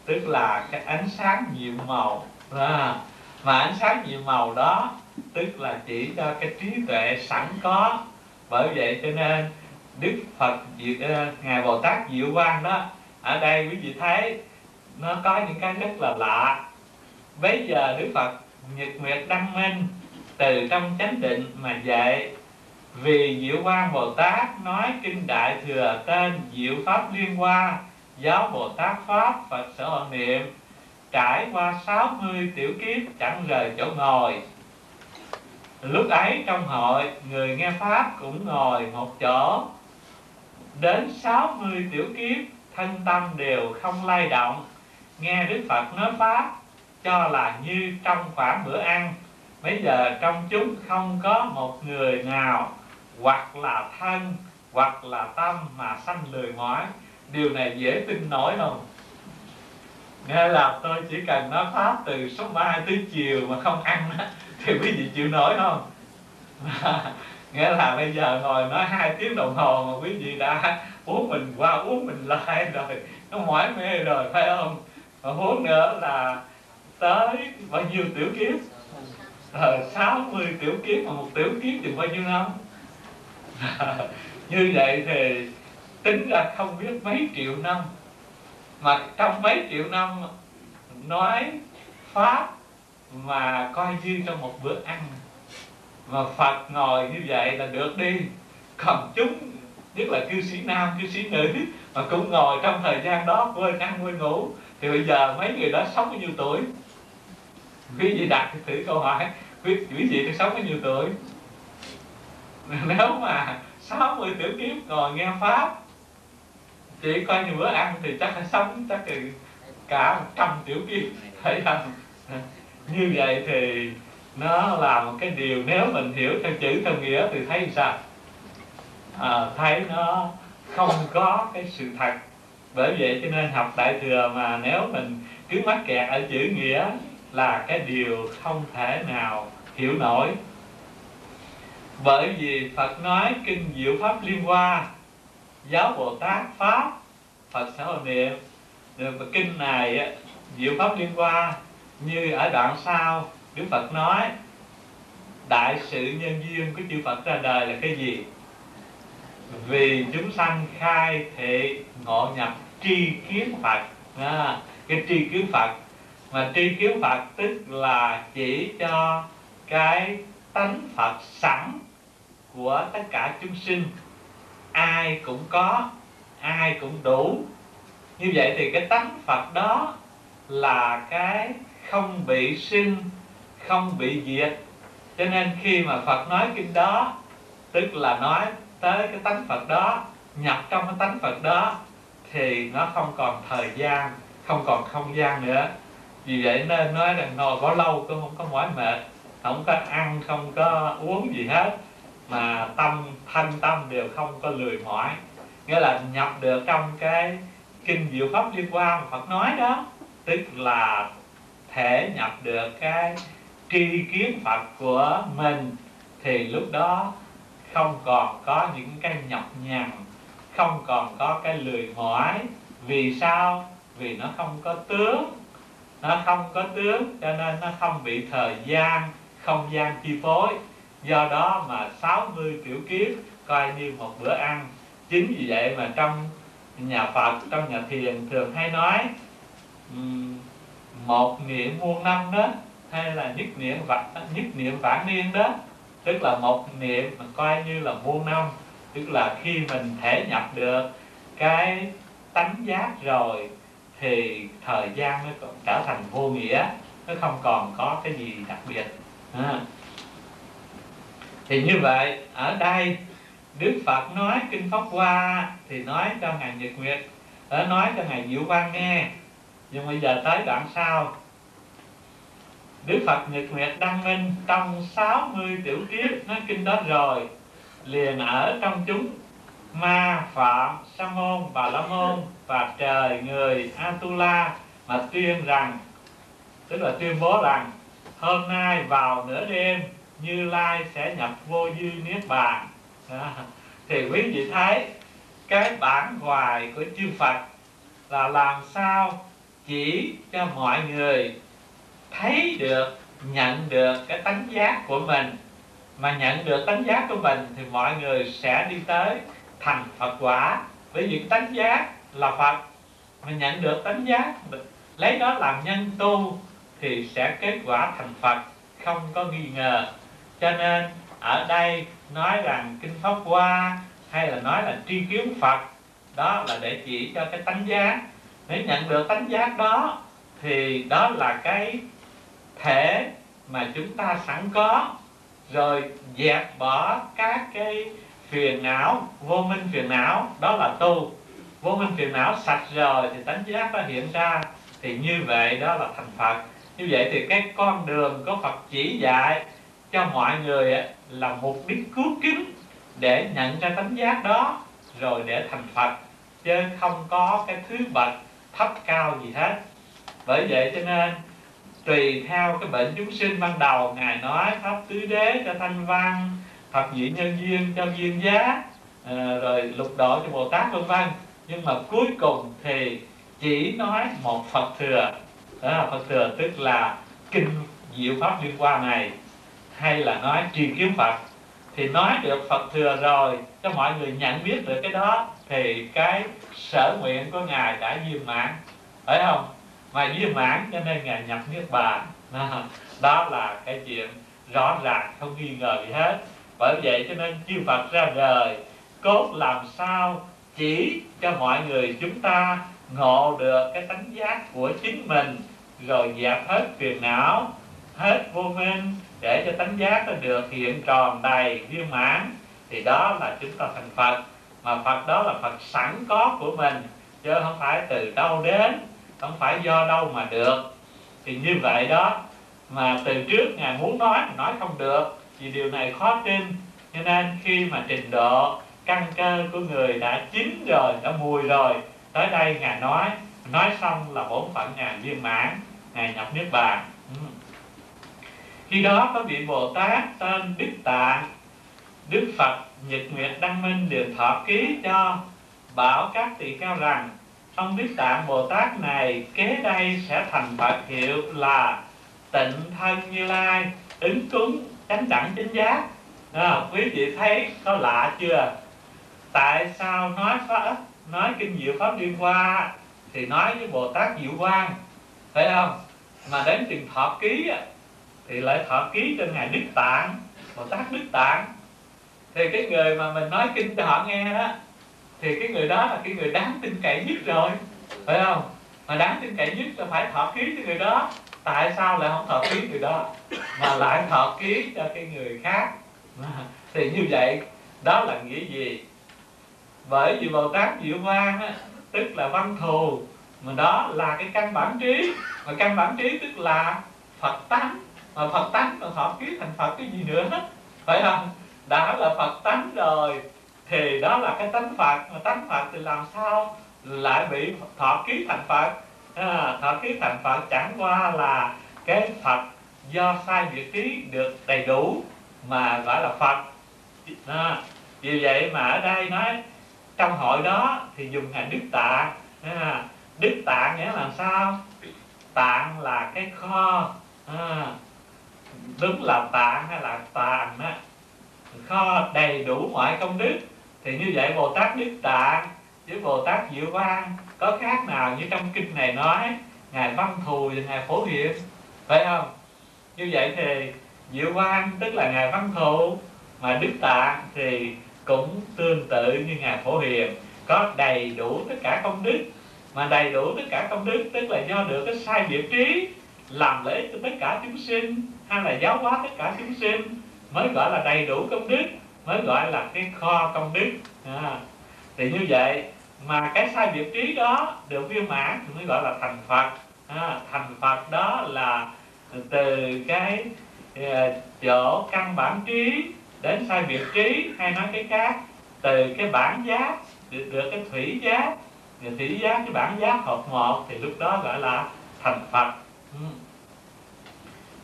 S1: Tức là cái ánh sáng nhiều màu. À, mà ánh sáng nhiều màu đó tức là chỉ cho cái trí tuệ sẵn có. Bởi vậy cho nên Đức Phật Diệu, ờ, ngài Bồ Tát Diệu Quang đó ở đây quý vị thấy nó có những cái rất là lạ. Bây giờ đức phật nhật nguyệt đăng minh từ trong chánh định mà dạy vì diệu quan bồ tát nói kinh đại thừa tên diệu pháp liên hoa giáo bồ tát pháp phật sở hộ niệm trải qua 60 tiểu kiếp chẳng rời chỗ ngồi. Lúc ấy trong hội người nghe pháp cũng ngồi một chỗ đến 60 tiểu kiếp thân tâm đều không lay động. Nghe đức phật nói pháp cho là như trong khoảng bữa ăn. Bây giờ trong chúng không có một người nào hoặc là thân hoặc là tâm mà sanh lười mỏi. Điều này dễ tin nổi không? Nghe là tôi chỉ cần nói pháp từ số 3 tới chiều mà không ăn đó, thì quý vị chịu nổi không? nghĩa là bây giờ ngồi nói hai tiếng đồng hồ mà quý vị đã uống mình qua uống mình lại rồi, nó mỏi mê rồi, phải không? Mà uống nữa là tới bao nhiêu tiểu kiếp? Ờ, sáu 60 tiểu kiếp mà một tiểu kiếp thì bao nhiêu năm? Như vậy thì tính ra không biết mấy triệu năm. Mà trong mấy triệu năm nói pháp mà coi như trong một bữa ăn mà Phật ngồi như vậy là được đi. Còn chúng nhất là cư sĩ nam cư sĩ nữ mà cũng ngồi trong thời gian đó quên ăn quên ngủ thì bây giờ mấy người đó sống bao nhiêu tuổi? Quý vị đặt thử câu hỏi quý, quý vị thì sống bao nhiêu tuổi? Nếu mà 60 tiểu kiếp ngồi nghe pháp chỉ coi như bữa ăn thì chắc là sống chắc là cả trăm tiểu kiếp. Phải không? Như vậy thì nó là một cái điều nếu mình hiểu theo chữ theo nghĩa thì thấy sao? À, thấy nó không có cái sự thật. Bởi vậy cho nên học đại thừa mà nếu mình cứ mắc kẹt ở chữ nghĩa là cái điều không thể nào hiểu nổi. Bởi vì Phật nói kinh diệu pháp liên hoa giáo Bồ Tát pháp Phật sẽ hồi niệm kinh này diệu pháp liên hoa như ở đoạn sau. Đức Phật nói đại sự nhân duyên của chư Phật ra đời là cái gì? Vì chúng sanh khai thị ngộ nhập tri kiến Phật. À, cái tri kiến Phật mà tri kiến Phật tức là chỉ cho cái tánh Phật sẵn của tất cả chúng sinh. Ai cũng có ai cũng đủ. Như vậy thì cái tánh Phật đó là cái không bị sinh không bị diệt. Cho nên khi mà Phật nói kinh đó, tức là nói tới cái tánh Phật đó, nhập trong cái tánh Phật đó, thì nó không còn thời gian, không còn không gian nữa. Vì vậy nên nói rằng ngồi có lâu cũng không có mỏi mệt, không có ăn, không có uống gì hết, mà tâm thanh tâm đều không có lười mỏi. Nghĩa là nhập được trong cái kinh diệu pháp liên quan Phật nói đó, tức là thể nhập được cái tri kiến Phật của mình, thì lúc đó không còn có những cái nhọc nhằn, không còn có cái lười mỏi. Vì sao? Vì nó không có tướng. Nó không có tướng, cho nên nó không bị thời gian, không gian chi phối. Do đó mà 60 tiểu kiếp coi như một bữa ăn. Chính vì vậy mà trong nhà Phật, trong nhà thiền thường hay nói một niệm muôn năm đó hay là nhất niệm vạn à, nhất niệm vạn niên đó, tức là một niệm mà coi như là muôn năm, tức là khi mình thể nhập được cái tánh giác rồi thì thời gian nó trở thành vô nghĩa, nó không còn có cái gì đặc biệt à. thì như vậy, ở đây Đức Phật nói kinh Pháp Hoa thì nói cho ngài Nhật Nguyệt, ở nói cho ngài Diệu Quang nghe nhưng bây giờ tới đoạn sau Đức Phật Nhật Nguyệt Đăng Minh trong 60 tiểu kiếp nói kinh đó rồi, liền ở trong chúng ma, phạm, sa môn, bà la môn và trời người atula mà tuyên rằng, tức là tuyên bố rằng, hôm nay vào nửa đêm, như lai sẽ nhập vô dư niết bàn. Thì quý vị thấy, cái bản hoài của chư phật là làm sao chỉ cho mọi người thấy được, nhận được cái tánh giác của mình. Mà nhận được tánh giác của mình thì mọi người sẽ đi tới thành Phật quả. Bởi vì tánh giác là Phật. Mà nhận được tánh giác, lấy đó làm nhân tu thì sẽ kết quả thành Phật. Không có nghi ngờ. Cho nên, ở đây nói rằng kinh pháp hoa hay là nói là tri kiến Phật, đó là để chỉ cho cái tánh giác. Nếu nhận được tánh giác đó thì đó là cái thể mà chúng ta sẵn có, rồi dẹp bỏ các cái phiền não, vô minh phiền não, đó là tu. Vô minh phiền não sạch rồi thì tánh giác nó hiện ra, thì như vậy đó là thành phật. Như vậy thì cái con đường có phật chỉ dạy cho mọi người là mục đích cứu kính để nhận ra tánh giác đó, rồi để thành phật, chứ không có cái thứ bậc thấp cao gì hết. Bởi vậy cho nên tùy theo cái bệnh chúng sinh ban đầu. Ngài nói pháp tứ đế cho thanh văn phật nhị nhân duyên cho duyên giá à, rồi lục độ cho bồ tát vân vân. Nhưng mà cuối cùng thì chỉ nói một phật thừa. Đó là phật thừa tức là kinh diệu pháp liên quan này. Hay là nói truyền kiếm phật. Thì nói được phật thừa rồi cho mọi người nhận biết được cái đó thì cái sở nguyện của ngài đã viên mãn. Phải không? Mà viên mãn, cho nên ngài nhập niết bàn. Đó là cái chuyện rõ ràng, không nghi ngờ gì hết. Bởi vậy cho nên chư Phật ra đời, cốt làm sao chỉ cho mọi người chúng ta ngộ được cái tánh giác của chính mình, rồi dẹp hết phiền não, hết vô minh, để cho tánh giác nó được hiện tròn đầy viên mãn, thì đó là chúng ta thành Phật. Mà Phật đó là Phật sẵn có của mình, chứ không phải từ đâu đến không phải do đâu mà được. Thì như vậy đó, mà từ trước ngài muốn nói mà nói không được, vì điều này khó tin. Cho nên khi mà trình độ, căn cơ của người đã chín rồi, đã mùi rồi, tới đây ngài nói nói xong là bổn phận ngài viên mãn, ngài nhập niết bàn. Ừ. Khi đó có vị bồ tát tên đức tạng, đức phật nhật nguyệt đăng minh liền thọ ký cho bảo các tỳ kheo rằng ông Đức Tạng Bồ Tát này kế đây sẽ thành Phật hiệu là tịnh thân như lai ứng cúng chánh đẳng chính giác. À, quý vị thấy có lạ chưa? Tại sao nói pháp nói kinh diệu pháp liên hoa thì nói với bồ tát diệu quang phải không? Mà đến chừng thọ ký thì lại thọ ký cho ngài đức tạng bồ tát đức tạng. Thì cái người mà mình nói kinh cho họ nghe đó thì cái người đó là cái người đáng tin cậy nhất rồi. Phải không? Mà đáng tin cậy nhất là phải thọ ký cho người đó. Tại sao lại không thọ ký người đó? Mà lại thọ ký cho cái người khác. Thì như vậy đó là nghĩa gì? Bởi vì bồ tát diệu quan á, tức là văn thù mà đó là cái căn bản trí. Mà căn bản trí tức là phật tánh. Mà phật tánh mà thọ ký thành phật cái gì nữa? Phải không? Đã là phật tánh rồi thì đó là cái tánh phật mà tánh phật thì làm sao lại bị thọ ký thành phật? À, thọ ký thành phật chẳng qua là cái phật do sai việc trí được đầy đủ mà gọi là phật. À, vì vậy mà ở đây nói trong hội đó thì dùng ngài đức tạng. À, đức tạng nghĩa là sao? Tạng là cái kho. À, đúng là tạng hay là tàng á. Kho đầy đủ mọi công đức thì như vậy bồ tát đức tạng với bồ tát diệu quang có khác nào như trong kinh này nói, ngài văn thù và ngài phổ hiền phải không? Như vậy thì diệu quang tức là ngài văn thù, mà đức tạng thì cũng tương tự như ngài phổ hiền có đầy đủ tất cả công đức. Mà đầy đủ tất cả công đức tức là do được cái sai biệt trí làm lễ cho tất cả chúng sinh, hay là giáo hóa tất cả chúng sinh mới gọi là đầy đủ công đức mới gọi là cái kho công đức à, thì như vậy mà cái sai biệt trí đó được viên mãn thì mới gọi là thành phật. À, thành phật đó là từ cái à, chỗ căn bản trí đến sai biệt trí hay nói cái khác từ cái bản giác được, được cái thủy giác thì thủy giác cái bản giác hợp một thì lúc đó gọi là thành phật. Ừ.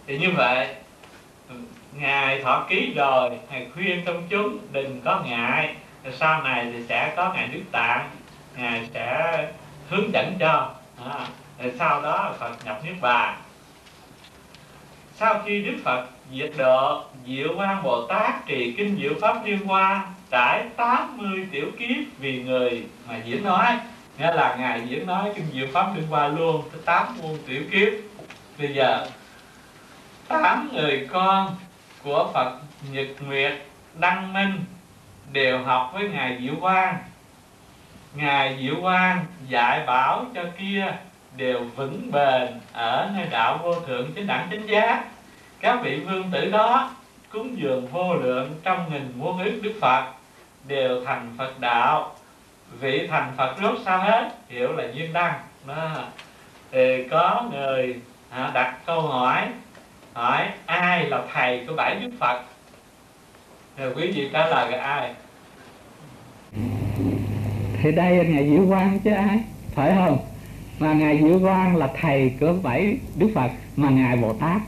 S1: thì như vậy ngài thọ ký rồi ngài khuyên công chúng đừng có ngại. Rồi sau này thì sẽ có ngài đức tạng ngài sẽ hướng dẫn cho. À, rồi sau đó phật nhập niết bàn. Sau khi đức phật diệt độ diệu quan bồ tát trì kinh diệu pháp liên hoa trải 80 tiểu kiếp vì người mà diễn nói. Nghĩa là ngài diễn nói kinh diệu pháp liên hoa luôn tới tám muôn tiểu kiếp. Bây giờ tám người con của phật nhật nguyệt đăng minh đều học với ngài diệu quang. Ngài diệu quang dạy bảo cho kia đều vững bền ở nơi đạo vô thượng chính đẳng chính giác. Các vị vương tử đó cúng dường vô lượng trong nghìn muôn ước đức phật đều thành phật đạo. Vị thành phật rốt sao hết? Hiểu là duyên đăng. Đó. thì có người à, đặt câu hỏi Đấy, ai là thầy của bảy đức phật? Rồi quý vị trả lời là ai?
S3: Thì đây là ngài diệu quang chứ ai? Phải không? Mà ngài diệu quang là thầy của bảy đức phật mà ngài bồ tát.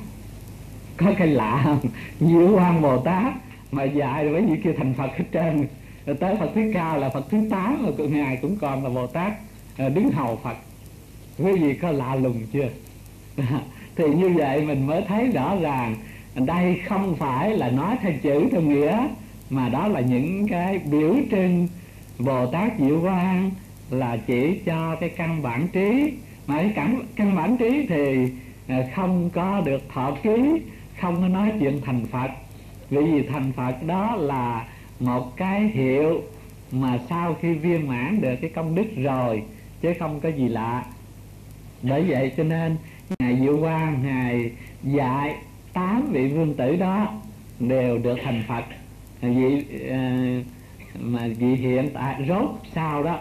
S3: Có cái lạ không? Diệu quang bồ tát mà dạy rồi mấy vị kia thành phật hết trơn. Rồi tới phật thứ cao là phật thứ tám rồi ngài cũng còn là bồ tát ờ, đứng hầu phật. Quý vị có lạ lùng chưa? thì như vậy mình mới thấy rõ ràng đây không phải là nói theo chữ theo nghĩa mà đó là những cái biểu trưng Bồ Tát Diệu Quang là chỉ cho cái căn bản trí. Mà cái căn, căn bản trí thì à, không có được thọ ký không có nói chuyện thành Phật. Vì vì thành Phật đó là một cái hiệu mà sau khi viên mãn được cái công đức rồi chứ không có gì lạ. Bởi vậy cho nên ngài Diệu Quang ngài dạy tám vị vương tử đó đều được thành Phật. Vị ờ, mà vị hiện tại rốt sau đó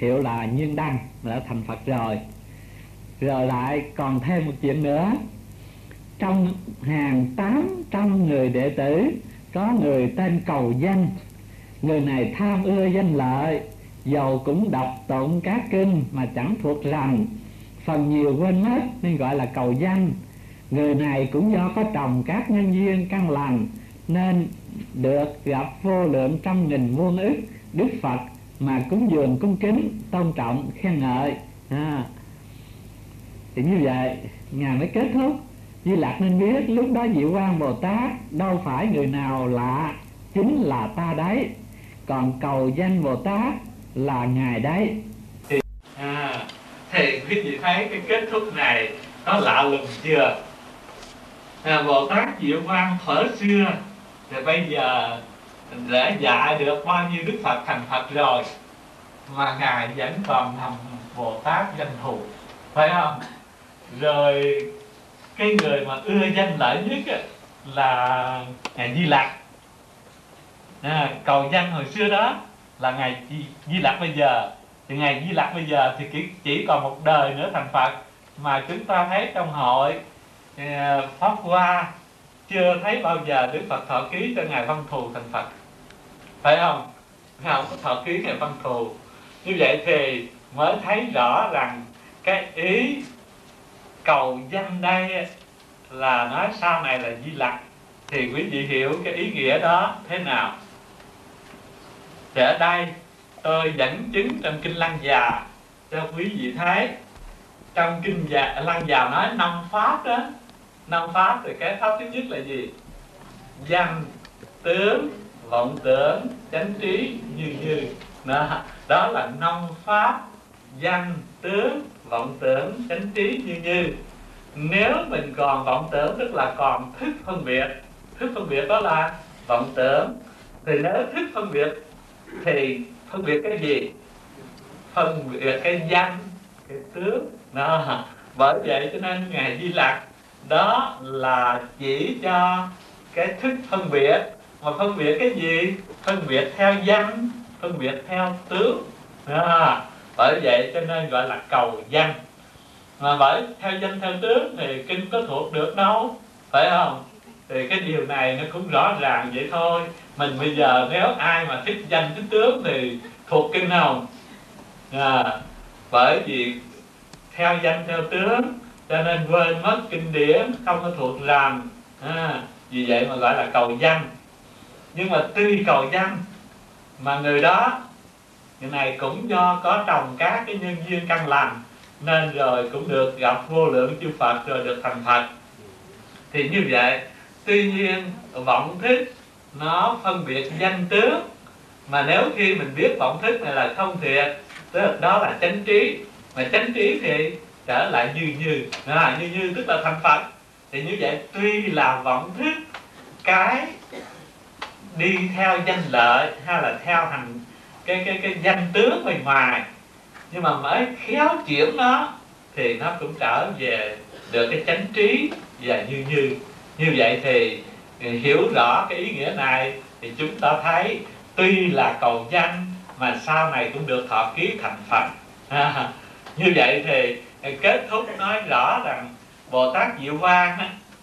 S3: hiệu là nhiên đăng đã thành phật rồi. Rồi lại còn thêm một chuyện nữa. Trong hàng tám trăm người đệ tử, có người tên cầu danh. Người này tham ưa danh lợi dầu cũng đọc tụng các kinh mà chẳng thuộc rằng phần nhiều quên hết nên gọi là cầu danh. Người này cũng do có trồng các nhân duyên căn lành nên được gặp vô lượng trăm nghìn muôn ức đức phật mà cúng dường cung kính tôn trọng khen ngợi. À. thì như vậy ngài mới kết thúc. Di Lạc nên biết lúc đó Diệu Quang Bồ Tát đâu phải người nào lạ chính là ta đấy. Còn cầu danh Bồ Tát là ngài đấy.
S1: Thì à, thì quý vị thấy cái kết thúc này có lạ lùng chưa? À, Bồ Tát Diệu Quang thuở xưa thì bây giờ đã dạy được bao nhiêu đức phật thành phật rồi mà ngài vẫn còn nằm bồ tát danh thù phải không? Rồi cái người mà ưa danh lợi nhất là ngài di lặc. À, cầu danh hồi xưa đó là ngài di, di lặc bây giờ thì ngài di lặc bây giờ thì chỉ, chỉ còn một đời nữa thành phật mà chúng ta thấy trong hội ờ, pháp hoa chưa thấy bao giờ Đức Phật thọ ký cho Ngài Văn Thù thành Phật. Phải không? Ngài không? Có thọ ký Ngài Văn Thù. Như vậy thì mới thấy rõ rằng cái ý cầu danh đây là nói sau này là di lặc. Thì quý vị hiểu cái ý nghĩa đó thế nào? Thì ở đây tôi dẫn chứng trong kinh lăng già. Cho quý vị thấy trong kinh già, lăng già nói năm pháp đó. Năm pháp thì cái pháp thứ nhất là gì? Danh tướng vọng tưởng chánh trí như như. Đó, đó là năm pháp. Danh tướng vọng tưởng chánh trí như như. Nếu mình còn vọng tưởng tức là còn thức phân biệt. Thức phân biệt đó là vọng tưởng. Thì nếu thức phân biệt thì phân biệt cái gì? Phân biệt cái danh cái tướng. Đó. Bởi vậy cho nên ngài di lặc đó là chỉ cho cái thức phân biệt. Mà phân biệt cái gì? Phân biệt theo danh phân biệt theo tướng. À, bởi vậy cho nên gọi là cầu danh. Mà bởi theo danh theo tướng thì kinh có thuộc được đâu phải không? Thì cái điều này nó cũng rõ ràng vậy thôi mình bây giờ nếu ai mà thích danh thích tướng thì thuộc kinh hồng à, bởi vì theo danh theo tướng cho nên quên mất kinh điển không có thuộc làm à, vì vậy mà gọi là cầu danh. Nhưng mà tuy cầu danh mà người đó người này cũng do có trồng các cái nhân duyên căn lành nên rồi cũng được gặp vô lượng chư Phật rồi được thành Phật. Thì như vậy tuy nhiên vọng thích nó phân biệt danh tướng. Mà nếu khi mình biết vọng thức này là không thiệt tức là đó là chánh trí. Mà chánh trí thì trở lại như như. À, như như tức là thành phật. Thì như vậy tuy là vọng thức cái đi theo danh lợi hay là theo hành cái cái cái danh tướng bên ngoài nhưng mà mới khéo chuyển nó thì nó cũng trở về được cái chánh trí và như như. Như vậy thì hiểu rõ cái ý nghĩa này thì chúng ta thấy tuy là cầu danh mà sau này cũng được thọ ký thành phật. À, như vậy thì kết thúc nói rõ rằng bồ tát diệu quang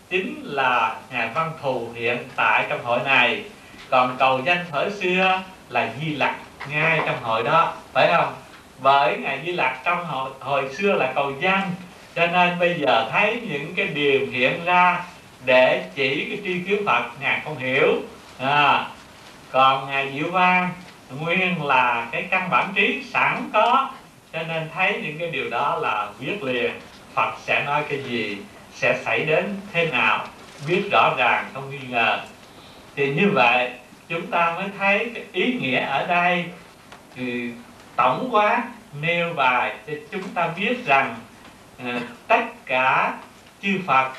S1: chính là ngài văn thù hiện tại trong hội này. Còn cầu danh thời xưa là di lặc ngay trong hội đó phải không? Bởi ngài di lặc trong hội, hồi xưa là cầu danh cho nên bây giờ thấy những cái điều hiện ra để chỉ cái tri kiến phật ngài không hiểu. À, còn ngài diệu văn nguyên là cái căn bản trí sẵn có cho nên thấy những cái điều đó là biết liền. Phật sẽ nói cái gì sẽ xảy đến thế nào biết rõ ràng không nghi ngờ. Thì như vậy chúng ta mới thấy cái ý nghĩa ở đây. Thì tổng quát nêu bài thì chúng ta biết rằng à, tất cả chư Phật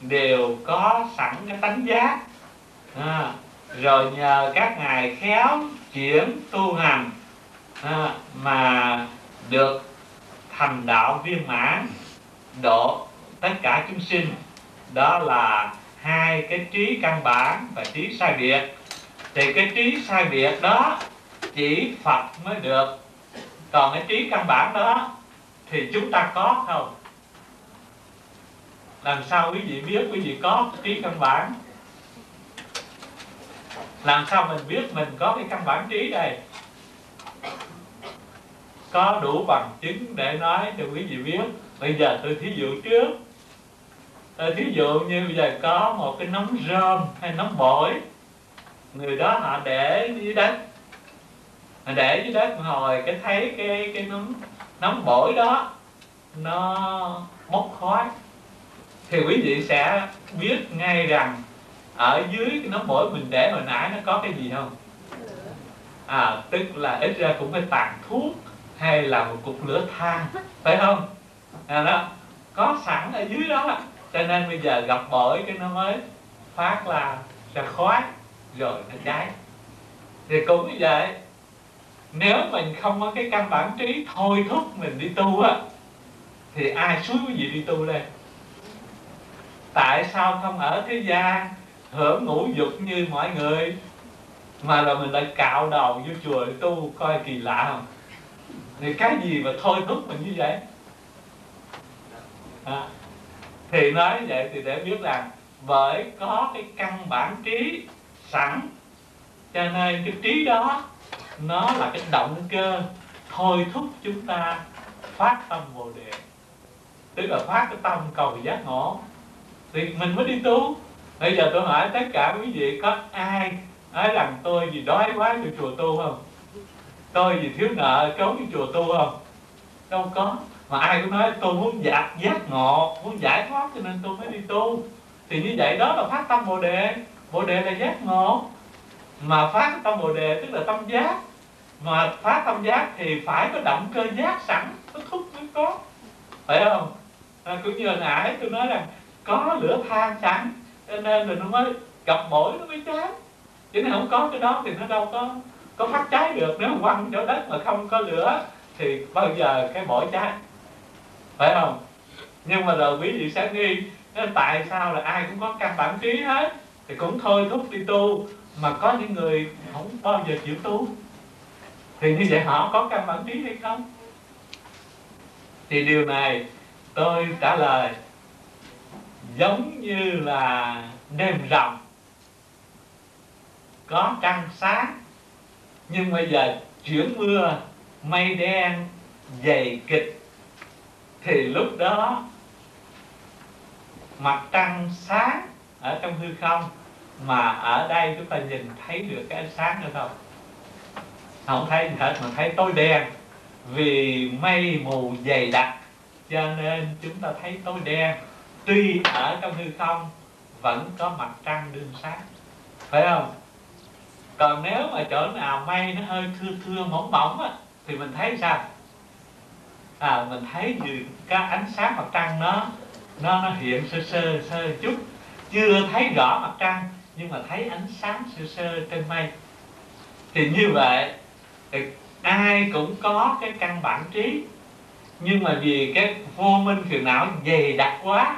S1: đều có sẵn cái tánh giác. À, rồi nhờ các ngài khéo chuyển tu hành à, mà được thành đạo viên mãn độ tất cả chúng sinh. Đó là hai cái trí căn bản và trí sai biệt. Thì cái trí sai biệt đó chỉ Phật mới được. Còn cái trí căn bản đó thì chúng ta có không? Làm sao quý vị biết, quý vị có trí căn bản. Làm sao mình biết, mình có cái căn bản trí đây. Có đủ bằng chứng để nói cho quý vị biết. Bây giờ tôi thí dụ trước. Tôi thí dụ như bây giờ có một cái nấm rơm hay nấm bổi. Người đó họ để dưới đất. Họ để dưới đất hồi, cái thấy cái cái nấm nấm bổi đó, nó bốc khói thì quý vị sẽ biết ngay rằng ở dưới cái nấm mình để hồi nãy nó có cái gì không? À tức là ít ra cũng phải tàn thuốc hay là một cục lửa than phải không? À, đó có sẵn ở dưới đó. Cho nên bây giờ gặp bởi cái nó mới phát là ra khói rồi nó cháy. Thì cũng như vậy nếu mình không có cái căn bản trí thôi thúc mình đi tu á thì ai suối quý vị đi tu đây? Tại sao không ở thế gian hưởng ngũ dục như mọi người? Mà là mình lại cạo đầu vô chùa để tu coi kỳ lạ không? Thì cái gì mà thôi thúc mình như vậy? À, thì nói vậy thì để biết rằng bởi có cái căn bản trí sẵn cho nên cái trí đó nó là cái động cơ thôi thúc chúng ta phát tâm bồ đề. Tức là phát cái tâm cầu giác ngộ thì mình mới đi tu. Bây giờ tôi hỏi tất cả quý vị có ai nói rằng tôi gì đói quá từ chùa tu không? Tôi gì thiếu nợ trốn đi chùa tu không? Đâu có. Mà ai cũng nói tôi muốn giác giác ngộ muốn giải thoát cho nên tôi mới đi tu. Thì như vậy đó là phát tâm bồ đề. Bồ đề là giác ngộ. Mà phát tâm bồ đề tức là tâm giác. Mà phát tâm giác thì phải có động cơ giác sẵn nó thúc mới có. Phải không? À, cũng như hồi nãy tôi nói rằng có lửa than sẵn cho nên là nó mới gặp bổi nó mới cháy. Chứ nếu không có cái đó thì nó đâu có có phát cháy được. Nếu mà quăng chỗ đất mà không có lửa thì bao giờ cái bổi cháy. Phải không? Nhưng mà rồi quý vị sẽ nghi tại sao là ai cũng có căn bản trí hết? Thì cũng thôi thúc đi tu, mà có những người không bao giờ chịu tu. Thì như vậy họ có căn bản trí hay không? Thì điều này tôi trả lời giống như là đêm rằm. Có trăng sáng, nhưng bây giờ chuyển mưa, mây đen, dày kịch. Thì lúc đó, mặt trăng sáng ở trong hư không, mà ở đây chúng ta nhìn thấy được cái ánh sáng nữa không? Không thấy gì hết, mà thấy tối đen. Vì mây mù dày đặc, cho nên chúng ta thấy tối đen tuy ở trong hư không, vẫn có mặt trăng đương sáng. Phải không? Còn nếu mà chỗ nào mây nó hơi thưa thưa mỏng mỏng á, thì mình thấy sao? À mình thấy như cái ánh sáng mặt trăng nó nó nó hiện sơ sơ sơ chút. Chưa thấy rõ mặt trăng, nhưng mà thấy ánh sáng sơ sơ trên mây. Thì như vậy, thì ai cũng có cái căn bản trí. Nhưng mà vì cái vô minh phiền não dày đặc quá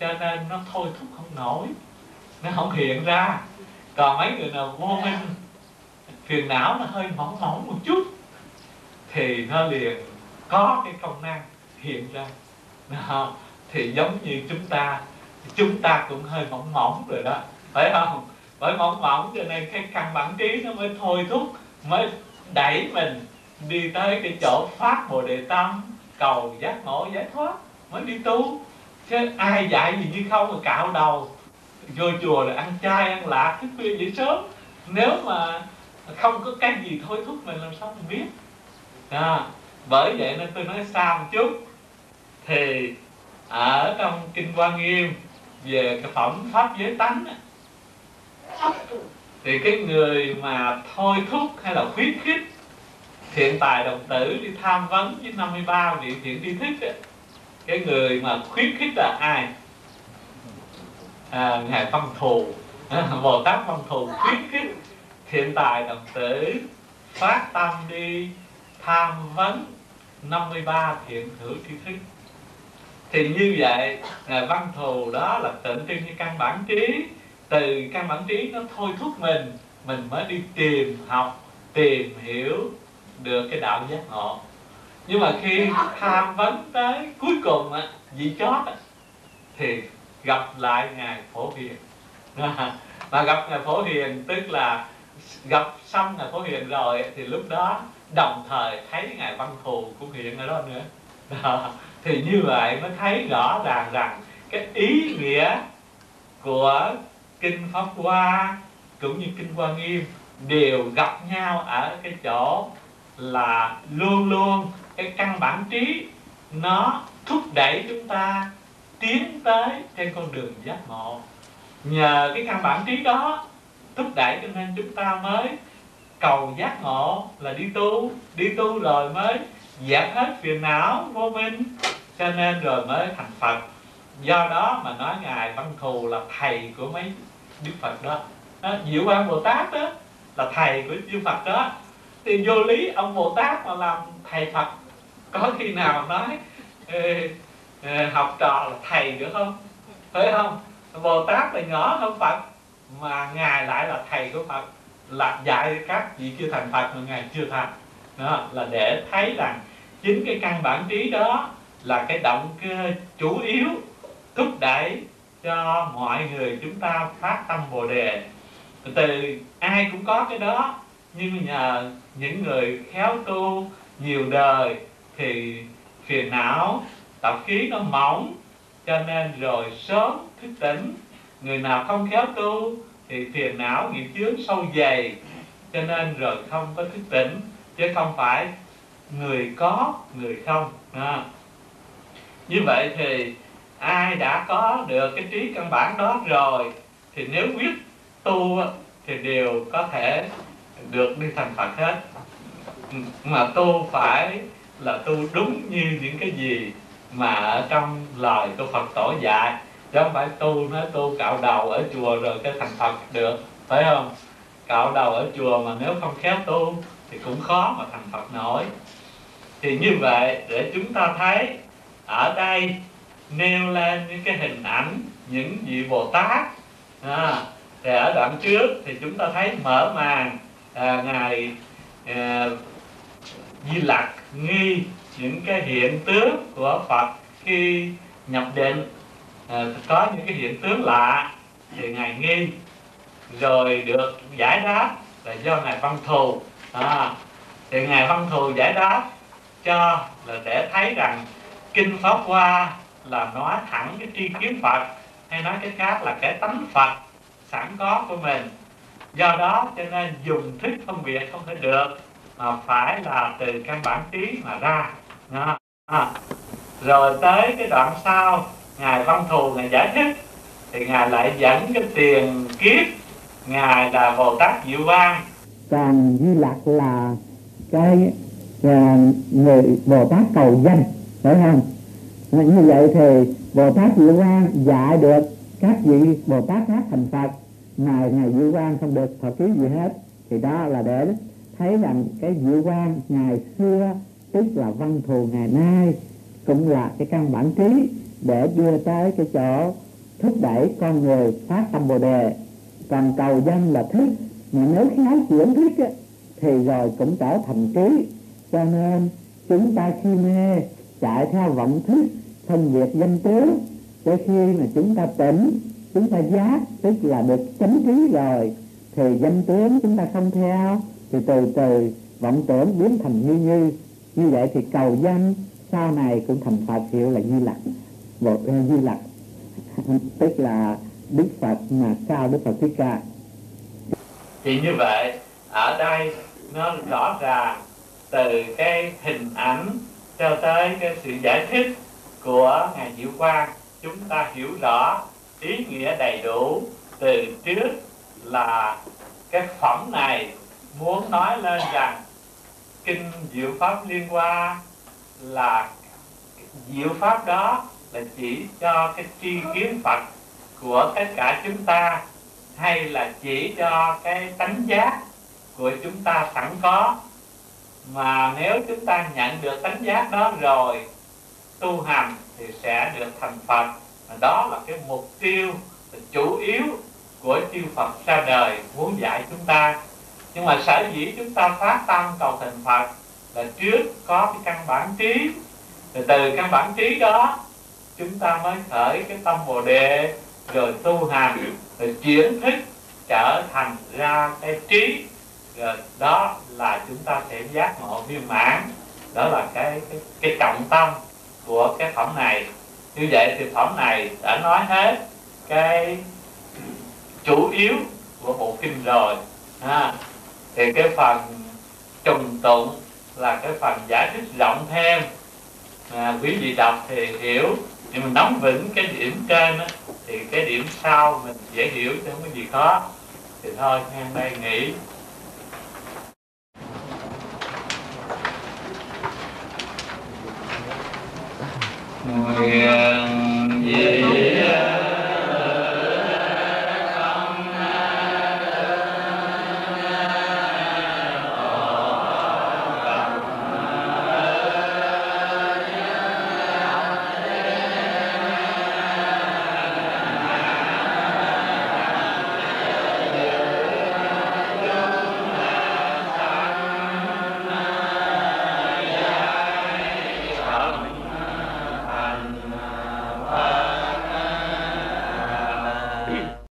S1: cho nên nó thôi thúc không nổi. Nó không hiện ra. Còn mấy người nào vô minh phiền não nó hơi mỏng mỏng một chút thì nó liền có cái công năng hiện ra. Đó. thì giống như chúng ta chúng ta cũng hơi mỏng mỏng rồi đó. Phải không? Bởi mỏng mỏng cho nên cái căn bản trí nó mới thôi thúc mới đẩy mình đi tới cái chỗ phát bồ đề tâm cầu giác ngộ giải thoát mới đi tu chứ ai dạy gì như không mà cạo đầu vô chùa là ăn chay ăn lạc thức khuya dậy sớm. Nếu mà không có cái gì thôi thúc mình làm sao mình biết? À, bởi vậy nên tôi nói xa một chút. Thì ở trong kinh quan nghiêm về cái phẩm pháp giới tánh thì cái người mà thôi thúc hay là khuyến khích thiện tài đồng tử đi tham vấn với 53 vị thiện tri thức ấy, cái người mà khuyến khích là ai? À, ngài văn thù. À, Bồ tát văn thù khuyến khích thiện tài đồng tử phát tâm đi tham vấn 53 thiện hữu tri thức. Thì như vậy ngài văn thù đó là tượng trưng như căn bản trí. Từ căn bản trí nó thôi thúc mình mình mới đi tìm học tìm hiểu được cái đạo giác ngộ nhưng mà khi tham vấn tới cuối cùng á vị chót á, thì gặp lại ngài phổ hiền. Mà gặp ngài phổ hiền tức là gặp xong ngài phổ hiền rồi thì lúc đó đồng thời thấy ngài văn thù cũng hiện ở đó nữa. Đó. thì như vậy mới thấy rõ ràng rằng cái ý nghĩa của kinh pháp hoa cũng như kinh hoa nghiêm đều gặp nhau ở cái chỗ là luôn luôn cái căn bản trí nó thúc đẩy chúng ta tiến tới trên con đường giác ngộ. Nhờ cái căn bản trí đó thúc đẩy cho nên chúng ta mới cầu giác ngộ là đi tu đi tu rồi mới dẹp hết phiền não vô minh cho nên rồi mới thành phật. Do đó mà nói ngài văn thù là thầy của mấy đức phật đó, đó diệu quang bồ tát đó là thầy của chư phật đó. Thì vô lý ông bồ tát mà làm thầy phật có khi nào nói ê, ê, học trò là thầy được không? Phải không? Bồ tát là nhỏ hơn phật mà ngài lại là thầy của phật. Là dạy các vị chưa thành phật mà ngài chưa thành. Đó là để thấy rằng chính cái căn bản trí đó là cái động cơ chủ yếu thúc đẩy cho mọi người chúng ta phát tâm bồ đề. Từ ai cũng có cái đó nhưng nhờ những người khéo tu nhiều đời thì phiền não, tập khí nó mỏng, cho nên rồi sớm thức tỉnh. Người nào không khéo tu thì phiền não nghiệp chướng sâu dày, cho nên rồi không có thức tỉnh, chứ không phải người có, người không. À. như vậy thì ai đã có được cái trí căn bản đó rồi, thì nếu quyết tu thì đều có thể được đi thành Phật hết. Ừ, mà tu phải là tu đúng như những cái gì mà ở trong lời của Phật tổ dạy. Chứ không phải tu nói tu cạo đầu ở chùa rồi cái thành Phật được phải không? Cạo đầu ở chùa mà nếu không khéo tu thì cũng khó mà thành Phật nổi. Thì như vậy để chúng ta thấy ở đây nêu lên những cái hình ảnh những vị Bồ Tát. À, thì ở đoạn trước thì chúng ta thấy mở màn à, ngài à, Di Lặc nghi những cái hiện tướng của Phật khi nhập định. À, có những cái hiện tướng lạ thì ngài nghi. Rồi được giải đáp là do ngài văn thù. À, thì ngài văn thù giải đáp cho là để thấy rằng kinh pháp hoa là nói thẳng cái tri kiến phật hay nói cái khác là cái tánh phật sẵn có của mình. Do đó cho nên dùng thuyết phân biệt không thể được mà phải là từ căn bản trí mà ra. À. rồi tới cái đoạn sau, ngài văn thù ngài giải thích, thì ngài lại dẫn cái tiền kiếp ngài là bồ tát diệu quang
S3: còn di lạc là cái và người bồ tát cầu danh, phải không như vậy thì bồ tát diệu quang dạy được các vị bồ tát khác thành phật, mà ngài diệu quang không được thọ ký gì hết thì đó là để thấy rằng cái diệu quang ngày xưa tức là văn thù ngày nay cũng là cái căn bản trí để đưa tới cái chỗ thúc đẩy con người phát tâm bồ đề. Còn cầu danh là thức mà nếu khái chuyển thức á, thì rồi cũng trở thành trí. Cho nên chúng ta khi mê chạy theo vọng thức phân biệt danh tướng tới khi mà chúng ta tỉnh chúng ta giác tức là được chánh trí rồi thì danh tướng chúng ta không theo thì từ từ. Vọng tưởng biến thành như như. Như vậy thì cầu danh sau này cũng thành phật hiệu là di lặc. Một à, di lặc. Tức là đức phật mà sau đức phật thích ca.
S1: Thì như vậy, ở đây nó rõ ràng từ cái hình ảnh cho tới cái sự giải thích của ngài diệu quang. Chúng ta hiểu rõ ý nghĩa đầy đủ từ trước là cái phẩm này muốn nói lên rằng kinh diệu pháp liên hoa là diệu pháp đó là chỉ cho cái tri kiến phật của tất cả chúng ta, hay là chỉ cho cái tánh giác của chúng ta sẵn có. Mà nếu chúng ta nhận được tánh giác đó rồi, tu hành thì sẽ được thành phật. Đó là cái mục tiêu chủ yếu của chư Phật ra đời, muốn dạy chúng ta nhưng mà sở dĩ chúng ta phát tâm cầu thành Phật là trước có cái căn bản trí. Rồi từ căn bản trí đó chúng ta mới khởi cái tâm bồ đề rồi tu hành rồi chuyển thức trở thành ra cái trí. Rồi đó là chúng ta sẽ giác ngộ viên mãn. Đó là cái cái, cái trọng tâm của cái phẩm này. Như vậy thì phẩm này đã nói hết cái chủ yếu của bộ kinh rồi. Ha thì cái phần trùng tụng là cái phần giải thích rộng thêm. À, quý vị đọc thì hiểu. Nhưng mà nắm vững cái điểm trên đó, thì cái điểm sau mình dễ hiểu chứ không có gì khó. Thì thôi ngang đây nghỉ.
S4: Nguyện